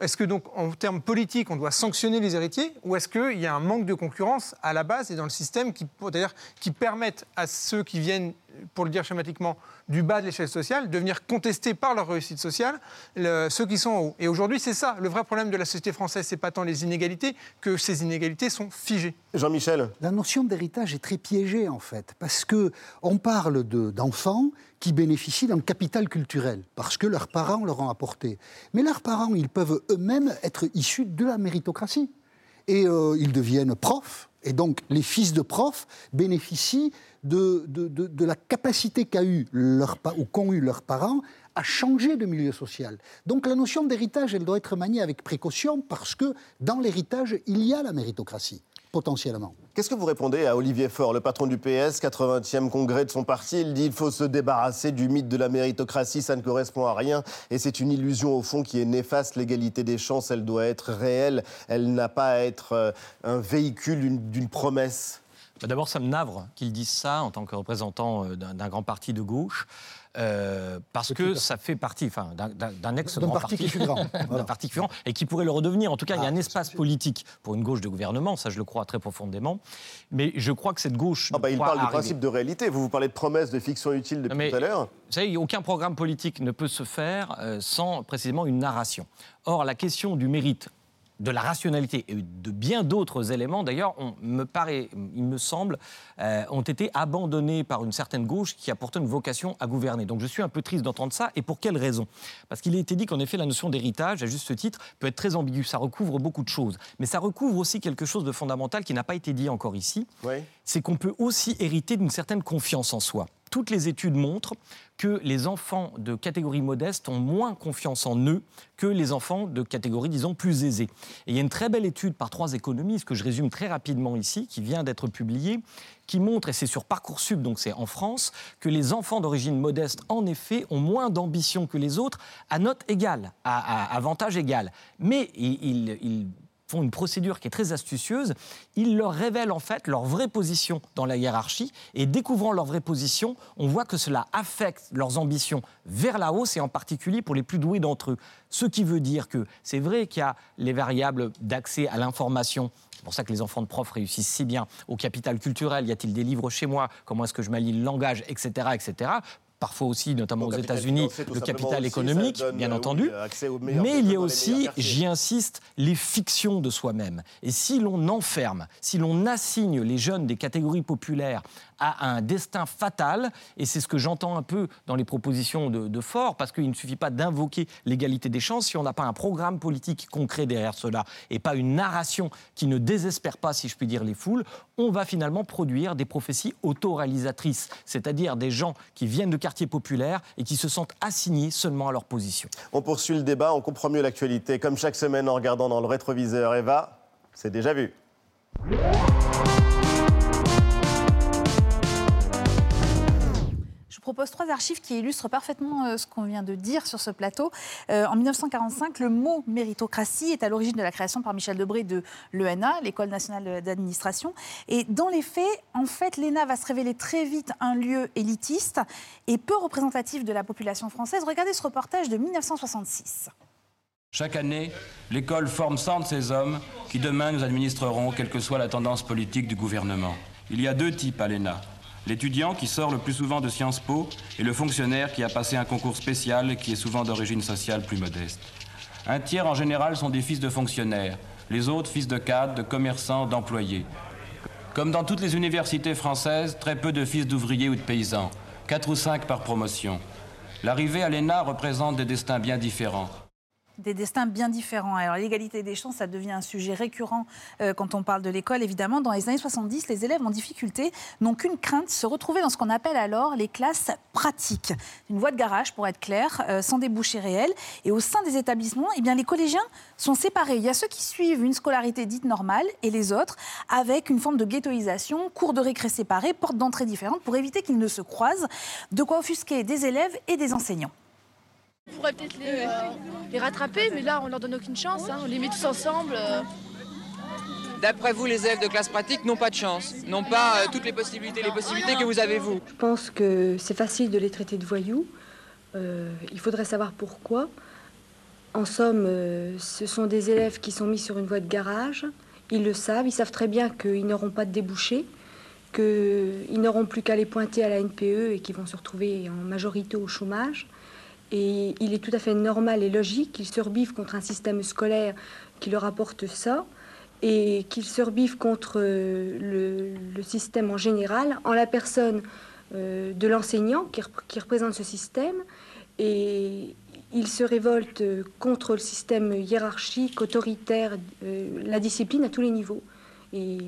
est-ce que donc, en termes politiques, on doit sanctionner les héritiers ou est-ce qu'il y a un manque de concurrence à la base et dans le système qui, qui permettent à ceux qui viennent, pour le dire schématiquement, du bas de l'échelle sociale, de venir contester par leur réussite sociale ceux qui sont en haut? Et aujourd'hui, c'est ça. Le vrai problème de la société française, c'est pas tant les inégalités que ces inégalités sont figées. Jean-Michel La notion d'héritage est très piégée, en fait, parce que on parle d'enfants qui bénéficient d'un capital culturel, parce que leurs parents leur ont apporté. Mais leurs parents, ils peuvent eux-mêmes être issus de la méritocratie. Et euh, ils deviennent profs, et donc les fils de profs bénéficient de, de, de, la capacité qu'a eu leur, ou qu'ont eu leurs parents à changer de milieu social. Donc la notion d'héritage, elle doit être maniée avec précaution parce que dans l'héritage, il y a la méritocratie potentiellement. Qu'est-ce que vous répondez à Olivier Faure, le patron du PS, 80e congrès de son parti? Il dit qu'il faut se débarrasser du mythe de la méritocratie, ça ne correspond à rien et c'est une illusion au fond qui est néfaste. L'égalité des chances, elle doit être réelle, elle n'a pas à être euh, un véhicule d'une promesse. D'abord, ça me navre qu'ils disent ça en tant que représentant d'un grand parti de gauche. Euh, parce que ça fait partie enfin, d'un ex-grand parti, parti, qui grand. parti et qui pourrait le redevenir. En tout cas, il y a un ah, espace politique pour une gauche de gouvernement, ça je le crois très profondément. Mais je crois que cette gauche. Ah bah, il parle du principe de réalité. Vous vous parlez de promesses, de fiction utile depuis tout à l'heure. Vous savez, aucun programme politique ne peut se faire euh, sans précisément une narration. Or, la question du mérite de la rationalité et de bien d'autres éléments, d'ailleurs, me paraît, il me semble, euh, ont été abandonnés par une certaine gauche qui a pourtant une vocation à gouverner. Donc je suis un peu triste d'entendre ça. Et pour quelle raison? Parce qu'il a été dit qu'en effet, la notion d'héritage, à juste titre, peut être très ambiguë. Ça recouvre beaucoup de choses. Mais ça recouvre aussi quelque chose de fondamental qui n'a pas été dit encore ici. C'est qu'on peut aussi hériter d'une certaine confiance en soi toutes les études montrent que les enfants de catégorie modeste ont moins confiance en eux que les enfants de catégorie, disons, plus aisée. Et il y a une très belle étude par trois économistes, que je résume très rapidement ici, qui vient d'être publiée, qui montre, et c'est sur Parcoursup, donc c'est en France, que les enfants d'origine modeste, en effet, ont moins d'ambition que les autres à note égale, à, avantage égal. Mais ils font une procédure qui est très astucieuse, ils leur révèlent en fait leur vraie position dans la hiérarchie et découvrant leur vraie position, on voit que cela affecte leurs ambitions vers la hausse et en particulier pour les plus doués d'entre eux. Ce qui veut dire que c'est vrai qu'il y a les variables d'accès à l'information c'est pour ça que les enfants de profs réussissent si bien au capital culturel. Y a-t-il des livres chez moi? Comment est-ce que je m'allie le langage, etc., etc parfois aussi, notamment aux États-Unis, le capital économique, bien euh, entendu. Mais il y a aussi, j'y insiste, les fictions de soi-même. Et si l'on enferme, si l'on assigne les jeunes des catégories populaires à un destin fatal, et c'est ce que j'entends un peu dans les propositions de, de Fort, parce qu'il ne suffit pas d'invoquer l'égalité des chances si on n'a pas un programme politique concret derrière cela, et pas une narration qui ne désespère pas, si je puis dire, les foules, on va finalement produire des prophéties autoréalisatrices, c'est-à-dire des gens qui viennent de quartiers populaires et qui se sentent assignés seulement à leur position. On poursuit le débat, on comprend mieux l'actualité, comme chaque semaine en regardant dans le rétroviseur. Eva, c'est déjà vu. Propose trois archives qui illustrent parfaitement euh, ce qu'on vient de dire sur ce plateau. Euh, en 1945, le mot méritocratie est à l'origine de la création par Michel Debré de l'ENA, l'École nationale d'administration. Et dans les faits, en fait, l'ENA va se révéler très vite un lieu élitiste et peu représentatif de la population française. Regardez ce reportage de 1966. Chaque année, l'école forme 100 de ces hommes qui demain nous administreront, quelle que soit la tendance politique du gouvernement. Il y a deux types à l'ENA l'étudiant qui sort le plus souvent de Sciences Po et le fonctionnaire qui a passé un concours spécial qui est souvent d'origine sociale plus modeste. Un tiers en général sont des fils de fonctionnaires, les autres fils de cadres, de commerçants, d'employés. Comme dans toutes les universités françaises, très peu de fils d'ouvriers ou de paysans, quatre ou cinq par promotion. L'arrivée à l'ENA représente des destins bien différents des destins bien différents. Alors l'égalité des chances, ça devient un sujet récurrent euh, quand on parle de l'école. Évidemment, dans les années 70, les élèves en difficulté n'ont qu'une crainte, se retrouver dans ce qu'on appelle alors les classes pratiques. Une voie de garage, pour être clair, euh, sans débouché réel. Et au sein des établissements, eh bien, les collégiens sont séparés. Il y a ceux qui suivent une scolarité dite normale et les autres avec une forme de ghettoisation, cours de récré séparés, portes d'entrée différentes pour éviter qu'ils ne se croisent, de quoi offusquer des élèves et des enseignants. On pourrait peut-être les, rattraper, mais là, on leur donne aucune chance. Hein. On les met tous ensemble. Euh. D'après vous, les élèves de classe pratique n'ont pas de chance, n'ont pas euh, toutes les possibilités, les possibilités que vous avez vous. Je pense que c'est facile de les traiter de voyous. Euh, il faudrait savoir pourquoi. En somme, ce sont des élèves qui sont mis sur une voie de garage. Ils le savent, ils savent très bien qu'ils n'auront pas de débouchés, qu'ils n'auront plus qu'à les pointer à la NPE et qu'ils vont se retrouver en majorité au chômage. Et il est tout à fait normal et logique qu'ils survivent contre un système scolaire qui leur apporte ça et qu'ils survivent contre euh, le, système en général, en la personne euh, de l'enseignant qui, représente ce système. Et ils se révoltent contre le système hiérarchique, autoritaire, euh, la discipline à tous les niveaux. Et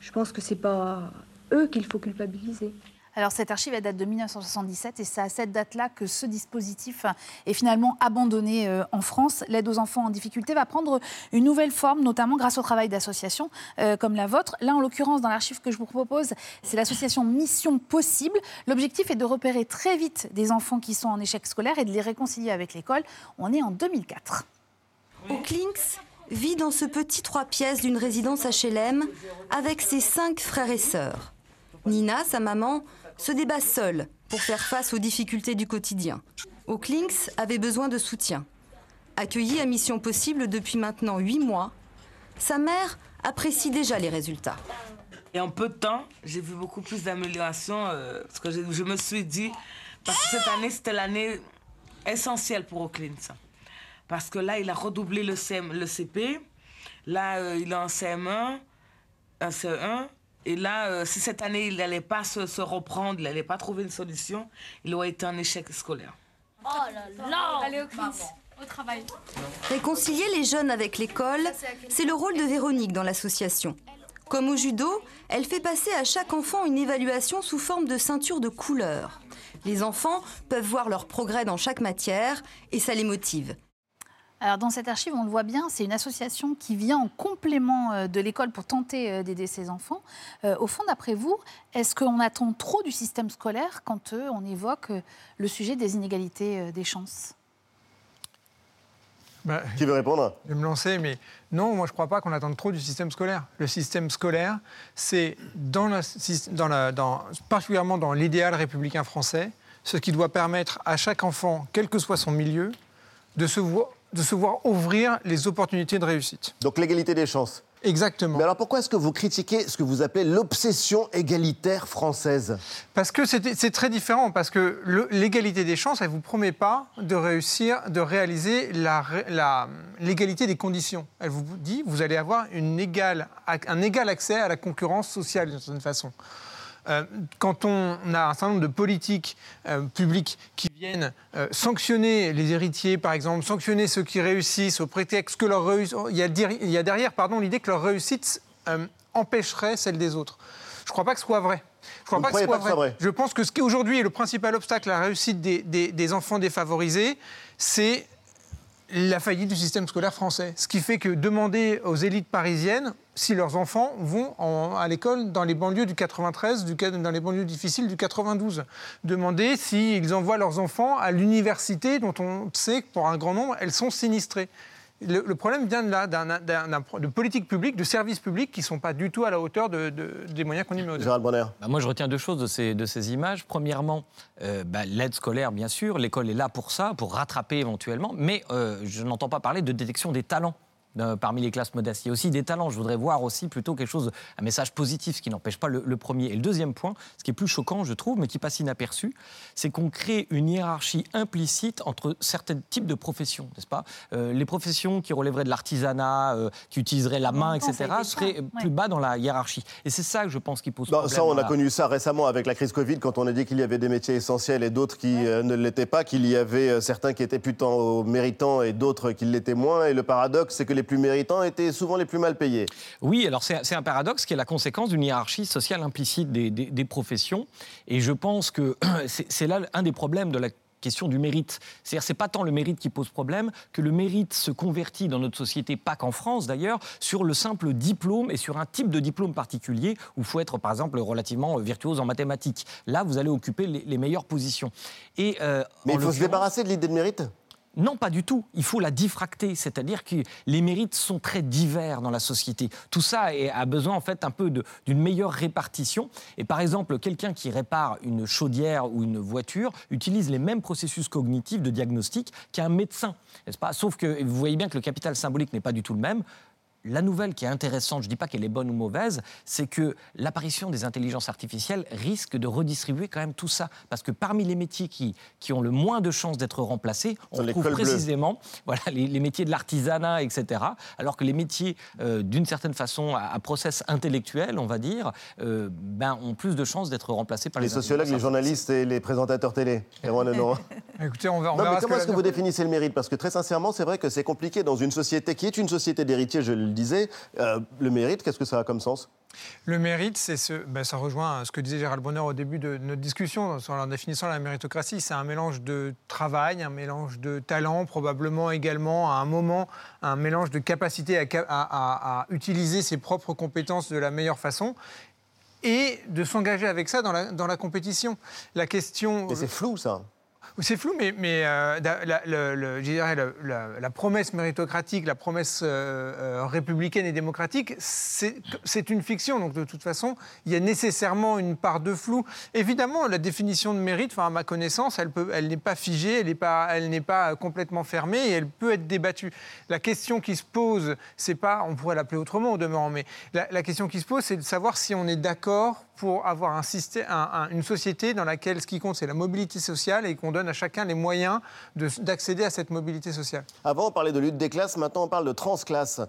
je pense que ce n'est pas eux qu'il faut culpabiliser. Alors cette archive elle date de 1977 et c'est à cette date-là que ce dispositif est finalement abandonné euh, en France. L'aide aux enfants en difficulté va prendre une nouvelle forme, notamment grâce au travail d'associations euh, comme la vôtre. Là, en l'occurrence, dans l'archive que je vous propose, c'est l'association Mission Possible. L'objectif est de repérer très vite des enfants qui sont en échec scolaire et de les réconcilier avec l'école. On est en 2004. Au vit dans ce petit trois pièces d'une résidence HLM avec ses cinq frères et sœurs. Nina, sa maman, se débat seule pour faire face aux difficultés du quotidien. Oaklinks avait besoin de soutien. Accueillie à Mission Possible depuis maintenant huit mois, sa mère apprécie déjà les résultats. Et en peu de temps, j'ai vu beaucoup plus d'améliorations euh, parce que je, me suis dit, parce que cette année, c'était l'année essentielle pour Oaklinks. Parce que là, il a redoublé le, le CP. Là, euh, il est en CM1, un CE1. Et là, euh, si cette année, il n'allait pas se, reprendre, il n'allait pas trouver une solution, il aurait été un échec scolaire. Oh là là Allez, au travail. Réconcilier les jeunes avec l'école, c'est le rôle de Véronique dans l'association. Comme au judo, elle fait passer à chaque enfant une évaluation sous forme de ceinture de couleur. Les enfants peuvent voir leur progrès dans chaque matière et ça les motive. Alors dans cette archive, on le voit bien, c'est une association qui vient en complément euh, de l'école pour tenter euh, d'aider ses enfants. Euh, au fond, d'après vous, est-ce qu'on attend trop du système scolaire quand on évoque le sujet des inégalités des chances? Bah, Qui veut répondre? Je vais me lancer, mais non, moi je ne crois pas qu'on attende trop du système scolaire. Le système scolaire, c'est dans, dans particulièrement dans l'idéal républicain français, ce qui doit permettre à chaque enfant, quel que soit son milieu, de se voir de se voir ouvrir les opportunités de réussite. Donc l'égalité des chances. Exactement. Mais alors pourquoi est-ce que vous critiquez ce que vous appelez l'obsession égalitaire française? Parce que c'est très différent, parce que l'égalité des chances, elle ne vous promet pas de réussir, de réaliser l'égalité des conditions. Elle vous dit, vous allez avoir une égale, un égal accès à la concurrence sociale d'une certaine façon. Euh, quand on a un certain nombre de politiques euh, publiques qui viennent euh, sanctionner les héritiers, par exemple, sanctionner ceux qui réussissent au prétexte que leur réussite... Il, y a derrière pardon, l'idée que leur réussite empêcherait celle des autres. Je ne crois pas que ce soit vrai. Je crois pas que ce soit vrai. Je pense que ce qui aujourd'hui est le principal obstacle à la réussite des, des enfants défavorisés, c'est la faillite du système scolaire français. Ce qui fait que demander aux élites parisiennes si leurs enfants vont à l'école dans les banlieues du 93, du, dans les banlieues difficiles du 92. Demander s'ils envoient leurs enfants à l'université dont on sait que pour un grand nombre, elles sont sinistrées. Le, problème vient de là, de politique publique, de services publics qui ne sont pas du tout à la hauteur des moyens qu'on y met. Gérald Bonner. Bah, moi, je retiens deux choses de ces, de ces images. Premièrement, euh, bah, l'aide scolaire, bien sûr. L'école est là pour ça, pour rattraper éventuellement. Mais euh, je n'entends pas parler de détection des talents parmi les classes modestes. Il y a aussi des talents. Je voudrais voir aussi plutôt quelque chose, un message positif, ce qui n'empêche pas le, premier. Et le deuxième point, ce qui est plus choquant, je trouve, mais qui passe inaperçu, c'est qu'on crée une hiérarchie implicite entre certains types de professions, n'est-ce pas? Euh, Les professions qui relèveraient de l'artisanat, euh, qui utiliseraient la main, etc., seraient plus bas dans la hiérarchie. Et c'est ça que je pense qui pose problème. Ça, on a connu ça récemment avec la crise Covid, quand on a dit qu'il y avait des métiers essentiels et d'autres qui euh, ne l'étaient pas, qu'il y avait certains qui étaient plutôt méritants et d'autres qui l'étaient moins. Et le paradoxe, c'est que les plus méritants étaient souvent les plus mal payés. Oui, alors c'est un paradoxe qui est la conséquence d'une hiérarchie sociale implicite des, professions. Et je pense que c'est là un des problèmes de la question du mérite. C'est-à-dire, c'est pas tant le mérite qui pose problème que le mérite se convertit dans notre société, pas qu'en France d'ailleurs, sur le simple diplôme et sur un type de diplôme particulier où il faut être, par exemple, relativement virtuose en mathématiques. Là, vous allez occuper les, meilleures positions. Et, euh, Mais il faut se débarrasser de l'idée de mérite non, pas du tout. Il faut la diffracter, c'est-à-dire que les mérites sont très divers dans la société. Tout ça a besoin en fait d'une meilleure répartition. Et par exemple, quelqu'un qui répare une chaudière ou une voiture utilise les mêmes processus cognitifs de diagnostic qu'un médecin, n'est-ce pas? Sauf que vous voyez bien que le capital symbolique n'est pas du tout le même la nouvelle qui est intéressante, je ne dis pas qu'elle est bonne ou mauvaise, c'est que l'apparition des intelligences artificielles risque de redistribuer quand même tout ça. Parce que parmi les métiers qui, qui ont le moins de chances d'être remplacés, on trouve précisément voilà, les, métiers de l'artisanat, etc. Alors que les métiers, euh, d'une certaine façon, à, process intellectuel, on va dire, euh, ben, ont plus de chances d'être remplacés par les, les sociologues, les journalistes et les présentateurs télé. Écoutez, on va, on non, mais comment est-ce que vous définissez le mérite? Parce que très sincèrement, c'est vrai que c'est compliqué dans une société qui est une société d'héritiers, je le le disait. Euh, le mérite, qu'est-ce que ça a comme sens? Le mérite, c'est ce, ben ça rejoint ce que disait Gérald Bonheur au début de notre discussion définition de la méritocratie. C'est un mélange de travail, un mélange de talent, probablement également à un moment un mélange de capacité à, à, utiliser ses propres compétences de la meilleure façon et de s'engager avec ça dans la, dans la compétition. La question. Mais c'est flou ça. C'est flou, mais, euh, la, promesse méritocratique, la promesse euh, euh, républicaine et démocratique, c'est une fiction. Donc de toute façon, il y a nécessairement une part de flou. Évidemment, la définition de mérite, à ma connaissance, elle, n'est pas figée, elle n'est pas, complètement fermée et elle peut être débattue. La question qui se pose, c'est pas, on pourrait l'appeler autrement au demeurant, mais la question qui se pose, c'est de savoir si on est d'accord pour avoir un système, une société dans laquelle ce qui compte, c'est la mobilité sociale et qu'on donne à chacun les moyens d'accéder à cette mobilité sociale. Avant, on parlait de lutte des classes, maintenant on parle de transclasse.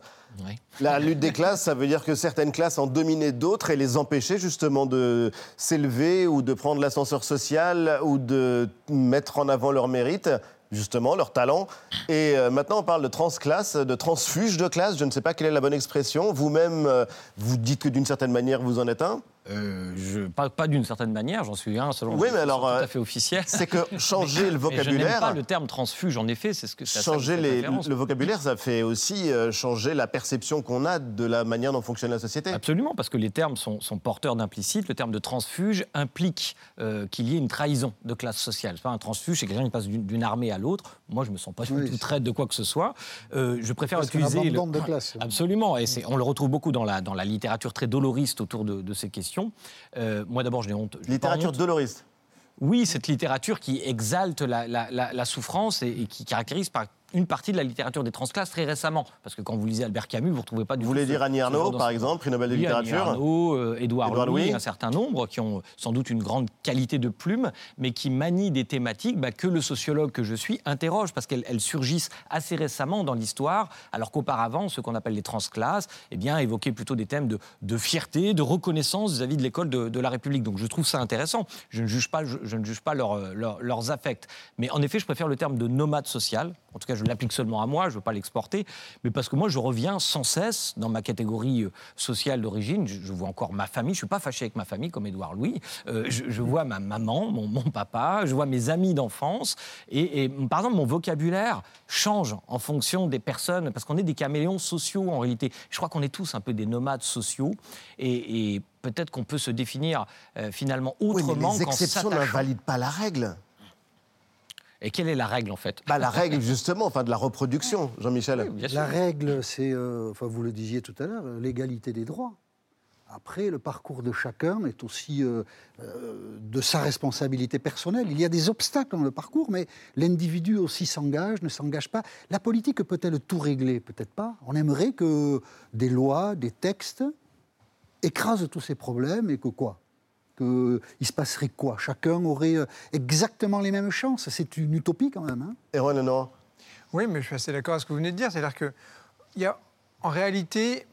La lutte des classes, ça veut dire que certaines classes en dominaient d'autres et les empêchaient justement de s'élever ou de prendre l'ascenseur social ou de mettre en avant leur mérite justement, leur talent. Et euh, maintenant, on parle de transclasse, de transfuge de classe. Je ne sais pas quelle est la bonne expression. Vous-même, euh, vous dites que d'une certaine manière, vous en êtes un euh, je, pas, pas d'une certaine manière, j'en suis un selon oui, mais alors, tout à fait officiel. C'est que changer le vocabulaire. je pas le terme transfuge, en effet, c'est ce que Changer les, le vocabulaire, ça fait aussi euh, changer la perception qu'on a de la manière dont fonctionne la société. Absolument, parce que les termes sont, sont porteurs d'implicite. Le terme de transfuge implique euh, qu'il y ait une trahison de classe sociale. Pas un transfuge, c'est quelqu'un qui passe d'une armée à l'autre. Moi, je me sens pas du tout traite de quoi que ce soit. je préfère utiliser. Le... de classe. Absolument, et on le retrouve beaucoup dans la, dans la littérature très doloriste autour de, de ces questions. Euh, moi, d'abord, je n'ai honte. Littérature doloriste oui, cette littérature qui exalte la, souffrance et, qui caractérise par une partie de la littérature des transclasses très récemment. Parce que quand vous lisez Albert Camus, vous ne retrouvez pas du vous tout. Vous voulez dire Annie Arnaud, par exemple, prix Nobel de littérature Annie Arnaud, euh, Édouard, Louis, un certain nombre, qui ont sans doute une grande qualité de plume, mais qui manient des thématiques bah, que le sociologue que je suis interroge, parce qu'elles surgissent assez récemment dans l'histoire, alors qu'auparavant, ce qu'on appelle les transclasses, eh bien, évoquaient plutôt des thèmes de, fierté, de reconnaissance vis-à-vis de l'école de, la République. Donc je trouve ça intéressant. Je ne juge pas, je, ne juge pas leurs affects. Mais en effet, je préfère le terme de nomade social. En tout cas, je l'applique seulement à moi je ne veux pas l'exporter, mais parce que moi, je reviens sans cesse dans ma catégorie euh, sociale d'origine. Je, vois encore ma famille, je ne suis pas fâché avec ma famille comme Édouard Louis. Euh, je, vois ma maman, mon, papa, je vois mes amis d'enfance. Et, par exemple, mon vocabulaire change en fonction des personnes, parce qu'on est des caméléons sociaux en réalité. Je crois qu'on est tous un peu des nomades sociaux. Et, peut-être qu'on peut se définir euh, finalement autrement. Oui, mais les exceptions n'invalident pas la règle. Et quelle est la règle en fait? Bah, La règle justement, enfin de la reproduction, Jean-Michel. la règle, c'est, euh, enfin vous le disiez tout à l'heure, l'égalité des droits. Après, le parcours de chacun est aussi euh, euh, de sa responsabilité personnelle. Il y a des obstacles dans le parcours, mais l'individu aussi s'engage, ne s'engage pas. La politique peut-elle tout régler? Peut-être pas. On aimerait que des lois, des textes écrasent tous ces problèmes et que quoi? Il se passerait quoi? Chacun aurait euh, exactement les mêmes chances. C'est une utopie quand même. Hein Erwan Oui, mais je suis assez d'accord avec ce que vous venez de dire. C'est-à-dire que, y a, en réalité,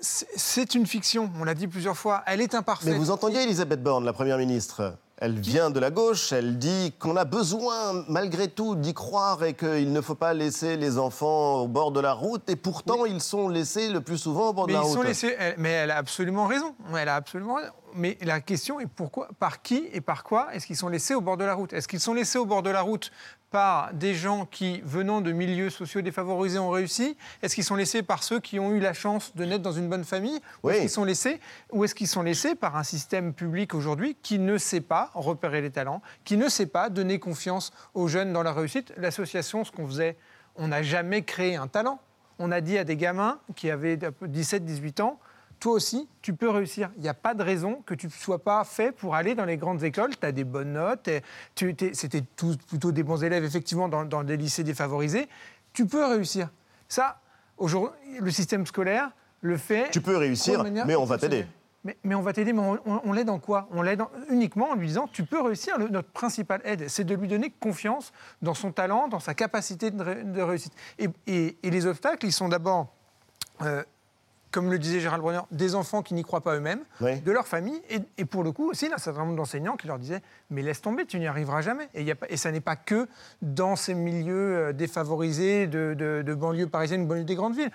c'est une fiction. On l'a dit plusieurs fois. Elle est imparfaite. Mais vous entendiez Elisabeth Borne, la Première ministre? Elle vient de la gauche, elle dit qu'on a besoin malgré tout d'y croire et qu'il ne faut pas laisser les enfants au bord de la route. Et pourtant, ils sont laissés le plus souvent au bord de la ils route. Sont laissés, mais elle a absolument raison. Elle a absolument raison. Mais la question est pourquoi, par qui et par quoi est-ce qu'ils sont laissés au bord de la route? Est-ce qu'ils sont laissés au bord de la route par des gens qui, venant de milieux sociaux défavorisés, ont réussi. Est-ce qu'ils sont laissés par ceux qui ont eu la chance de naître dans une bonne famille Ou est-ce qu'ils sont laissés Ou est-ce qu'ils sont laissés par un système public aujourd'hui qui ne sait pas repérer les talents, qui ne sait pas donner confiance aux jeunes dans la réussite? L'association, ce qu'on faisait, on n'a jamais créé un talent. On a dit à des gamins qui avaient 17-18 ans, toi aussi, tu peux réussir. Il n'y a pas de raison que tu ne sois pas fait pour aller dans les grandes écoles. Tu as des bonnes notes, c'était plutôt des bons élèves, effectivement, dans, dans des lycées défavorisés. Tu peux réussir. Ça, aujourd'hui, le système scolaire le fait. Tu peux réussir, mais on va t'aider. Mais, on va t'aider, mais on, l'aide en quoi? On l'aide uniquement en lui disant tu peux réussir. notre principale aide, c'est de lui donner confiance dans son talent, dans sa capacité de, réussite. Et, les obstacles, ils sont d'abord euh, comme le disait Gérald Brunner, des enfants qui n'y croient pas eux-mêmes, de leur famille, et, pour le coup aussi, un certain nombre d'enseignants qui leur disaient Mais laisse tomber, tu n'y arriveras jamais. Et, y a, et ça n'est pas que dans ces milieux euh, défavorisés de, de, banlieue parisienne ou banlieue des grandes villes.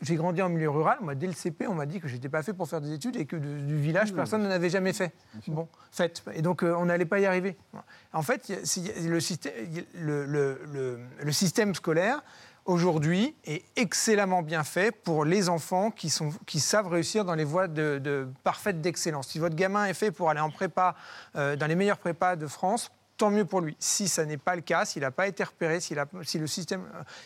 J'ai grandi en milieu rural, moi, dès le CP, on m'a dit que j'étais pas fait pour faire des études et que du village, personne n'en avait jamais fait. Bon, fait. Et donc, euh, on n'allait pas y arriver. En fait, le, système, le, le, le système scolaire aujourd'hui est excellemment bien fait pour les enfants qui, savent réussir dans les voies de, parfaite d'excellence. Si votre gamin est fait pour aller en prépa, euh, dans les meilleures prépas de France, tant mieux pour lui. Si ça n'est pas le cas, s'il n'a pas été repéré, si le système,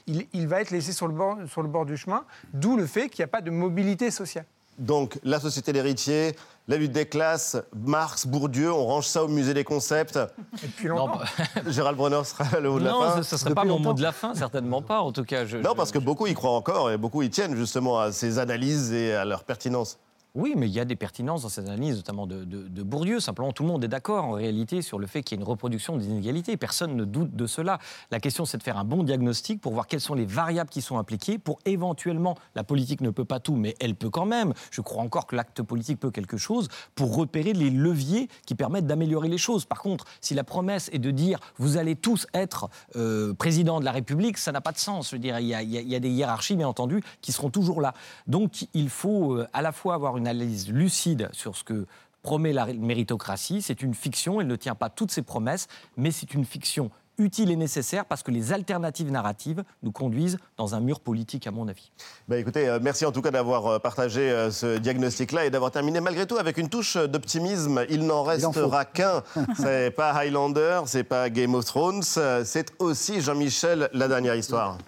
il, il, va être laissé sur le bord du chemin, d'où le fait qu'il n'y a pas de mobilité sociale. Donc, la société d'héritier, la lutte des classes, Marx, Bourdieu, on range ça au musée des concepts. Depuis longtemps. Non, Gérald Brenner sera le mot de la fin. Non, ce ne serait pas mon mot de la fin, certainement pas, en tout cas. Je, non, parce que beaucoup y croient encore et beaucoup y tiennent justement à ces analyses et à leur pertinence. Oui, mais il y a des pertinences dans cette analyse, notamment de, Bourdieu. Simplement, tout le monde est d'accord en réalité sur le fait qu'il y a une reproduction des inégalités. Personne ne doute de cela. La question, c'est de faire un bon diagnostic pour voir quelles sont les variables qui sont impliquées, pour éventuellement, la politique ne peut pas tout, mais elle peut quand même. Je crois encore que l'acte politique peut quelque chose pour repérer les leviers qui permettent d'améliorer les choses. Par contre, si la promesse est de dire vous allez tous être euh, président de la République, ça n'a pas de sens. Je dire, il y, a, il y, a, des hiérarchies, bien entendu, qui seront toujours là. Donc, il faut euh, à la fois avoir une une analyse lucide sur ce que promet la méritocratie. C'est une fiction, elle ne tient pas toutes ses promesses, mais c'est une fiction utile et nécessaire parce que les alternatives narratives nous conduisent dans un mur politique, à mon avis. Bah écoutez, euh, merci en tout cas d'avoir euh, partagé euh, ce diagnostic-là et d'avoir terminé malgré tout avec une touche d'optimisme. Il n'en restera qu'un. c'est pas Highlander, c'est pas Game of Thrones, c'est aussi Jean-Michel, la dernière histoire.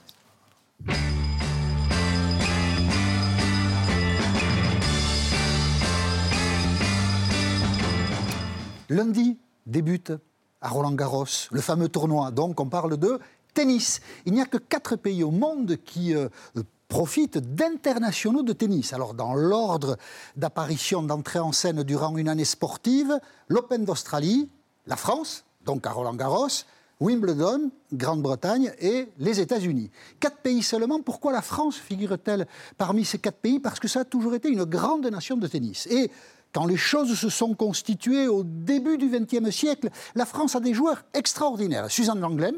Lundi débute à Roland-Garros le fameux tournoi. Donc on parle de tennis. Il n'y a que quatre pays au monde qui euh, profitent d'internationaux de tennis. Alors dans l'ordre d'apparition, d'entrée en scène durant une année sportive, l'Open d'Australie, la France, donc à Roland-Garros, Wimbledon, Grande-Bretagne et les États-Unis. Quatre pays seulement. Pourquoi la France figure-t-elle parmi ces quatre pays? Parce que ça a toujours été une grande nation de tennis. Et quand les choses se sont constituées au début du XXe siècle, la France a des joueurs extraordinaires. Suzanne Langlaine,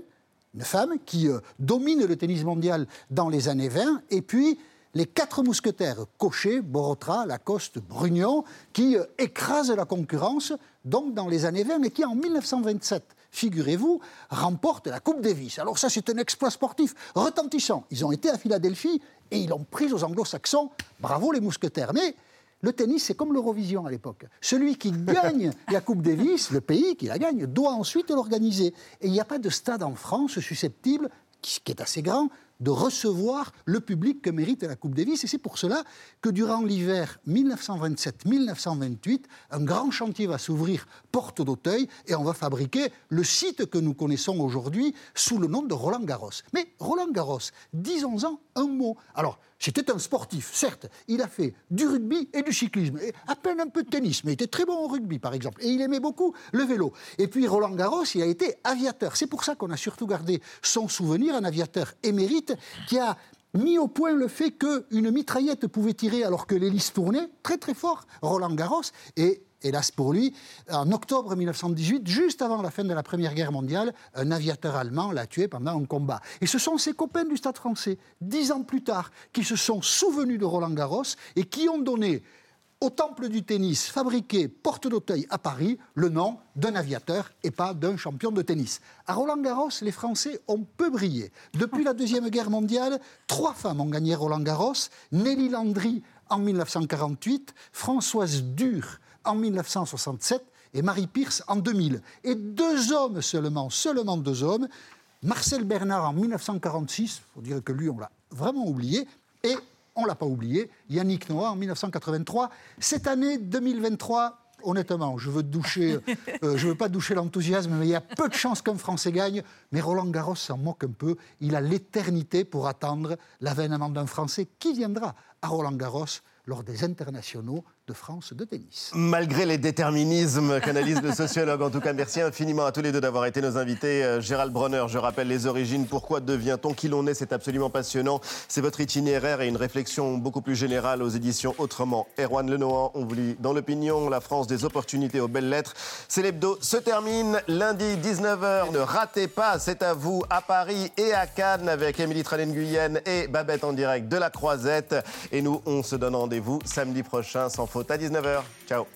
une femme qui euh, domine le tennis mondial dans les années 20, et puis les quatre mousquetaires, Cochet, Borotra, Lacoste, Brugnon, qui euh, écrasent la concurrence, donc dans les années 20, mais qui en 1927 figurez-vous, remportent la Coupe Davis. Alors ça, c'est un exploit sportif retentissant. Ils ont été à Philadelphie et ils l'ont pris aux anglo-saxons. Bravo les mousquetaires. Mais le tennis, c'est comme l'Eurovision à l'époque. Celui qui gagne la Coupe Davis, le pays qui la gagne, doit ensuite l'organiser. Et il n'y a pas de stade en France susceptible, qui est assez grand, de recevoir le public que mérite la Coupe Davis. Et c'est pour cela que durant l'hiver 1927-1928, un grand chantier va s'ouvrir porte d'Auteuil et on va fabriquer le site que nous connaissons aujourd'hui sous le nom de Roland Garros. Mais Roland Garros, disons-en un mot. Alors, c'était un sportif, certes. Il a fait du rugby et du cyclisme, à peine un peu de tennis, mais il était très bon au rugby, par exemple. Et il aimait beaucoup le vélo. Et puis Roland Garros, il a été aviateur. C'est pour ça qu'on a surtout gardé son souvenir, un aviateur émérite qui a mis au point le fait qu'une mitraillette pouvait tirer alors que l'hélice tournait très très fort, Roland Garros, et hélas pour lui, en octobre 1918, juste avant la fin de la Première Guerre mondiale, un aviateur allemand l'a tué pendant un combat. Et ce sont ses copains du Stade français, dix ans plus tard, qui se sont souvenus de Roland Garros et qui ont donné au temple du tennis fabriqué Porte d'Auteuil à Paris le nom d'un aviateur et pas d'un champion de tennis. À Roland Garros, les Français ont peu brillé. Depuis la Deuxième Guerre mondiale, trois femmes ont gagné Roland Garros. Nelly Landry en 1948, Françoise Dur en 1967 et Marie Pierce en 2000. Et deux hommes seulement, seulement deux hommes, Marcel Bernard en 1946, il faut dire que lui, on l'a vraiment oublié, et on ne l'a pas oublié, Yannick Noah en 1983. Cette année 2023, honnêtement, je veux doucher, euh, je veux pas doucher l'enthousiasme, mais il y a peu de chances qu'un Français gagne. Mais Roland Garros s'en moque un peu. Il a l'éternité pour attendre l'avènement d'un Français qui viendra à Roland Garros lors des internationaux de France de tennis. Malgré les déterminismes qu'analyse le sociologue, en tout cas, merci infiniment à tous les deux d'avoir été nos invités. Euh, Gérald Bronner, je rappelle les origines, pourquoi devient-on qui l'on est, c'est absolument passionnant. C'est votre itinéraire et une réflexion beaucoup plus générale aux éditions Autrement. Erwan Lenoir, on vous lit dans l'opinion, la France des opportunités aux belles lettres. C'est l'hebdo se termine lundi 19h. Ne ratez pas, c'est à vous à Paris et à Cannes avec Émilie Tralen-Guyenne et Babette en direct de la Croisette. Et nous, on se donne rendez-vous samedi prochain sans faute à 19h. Ciao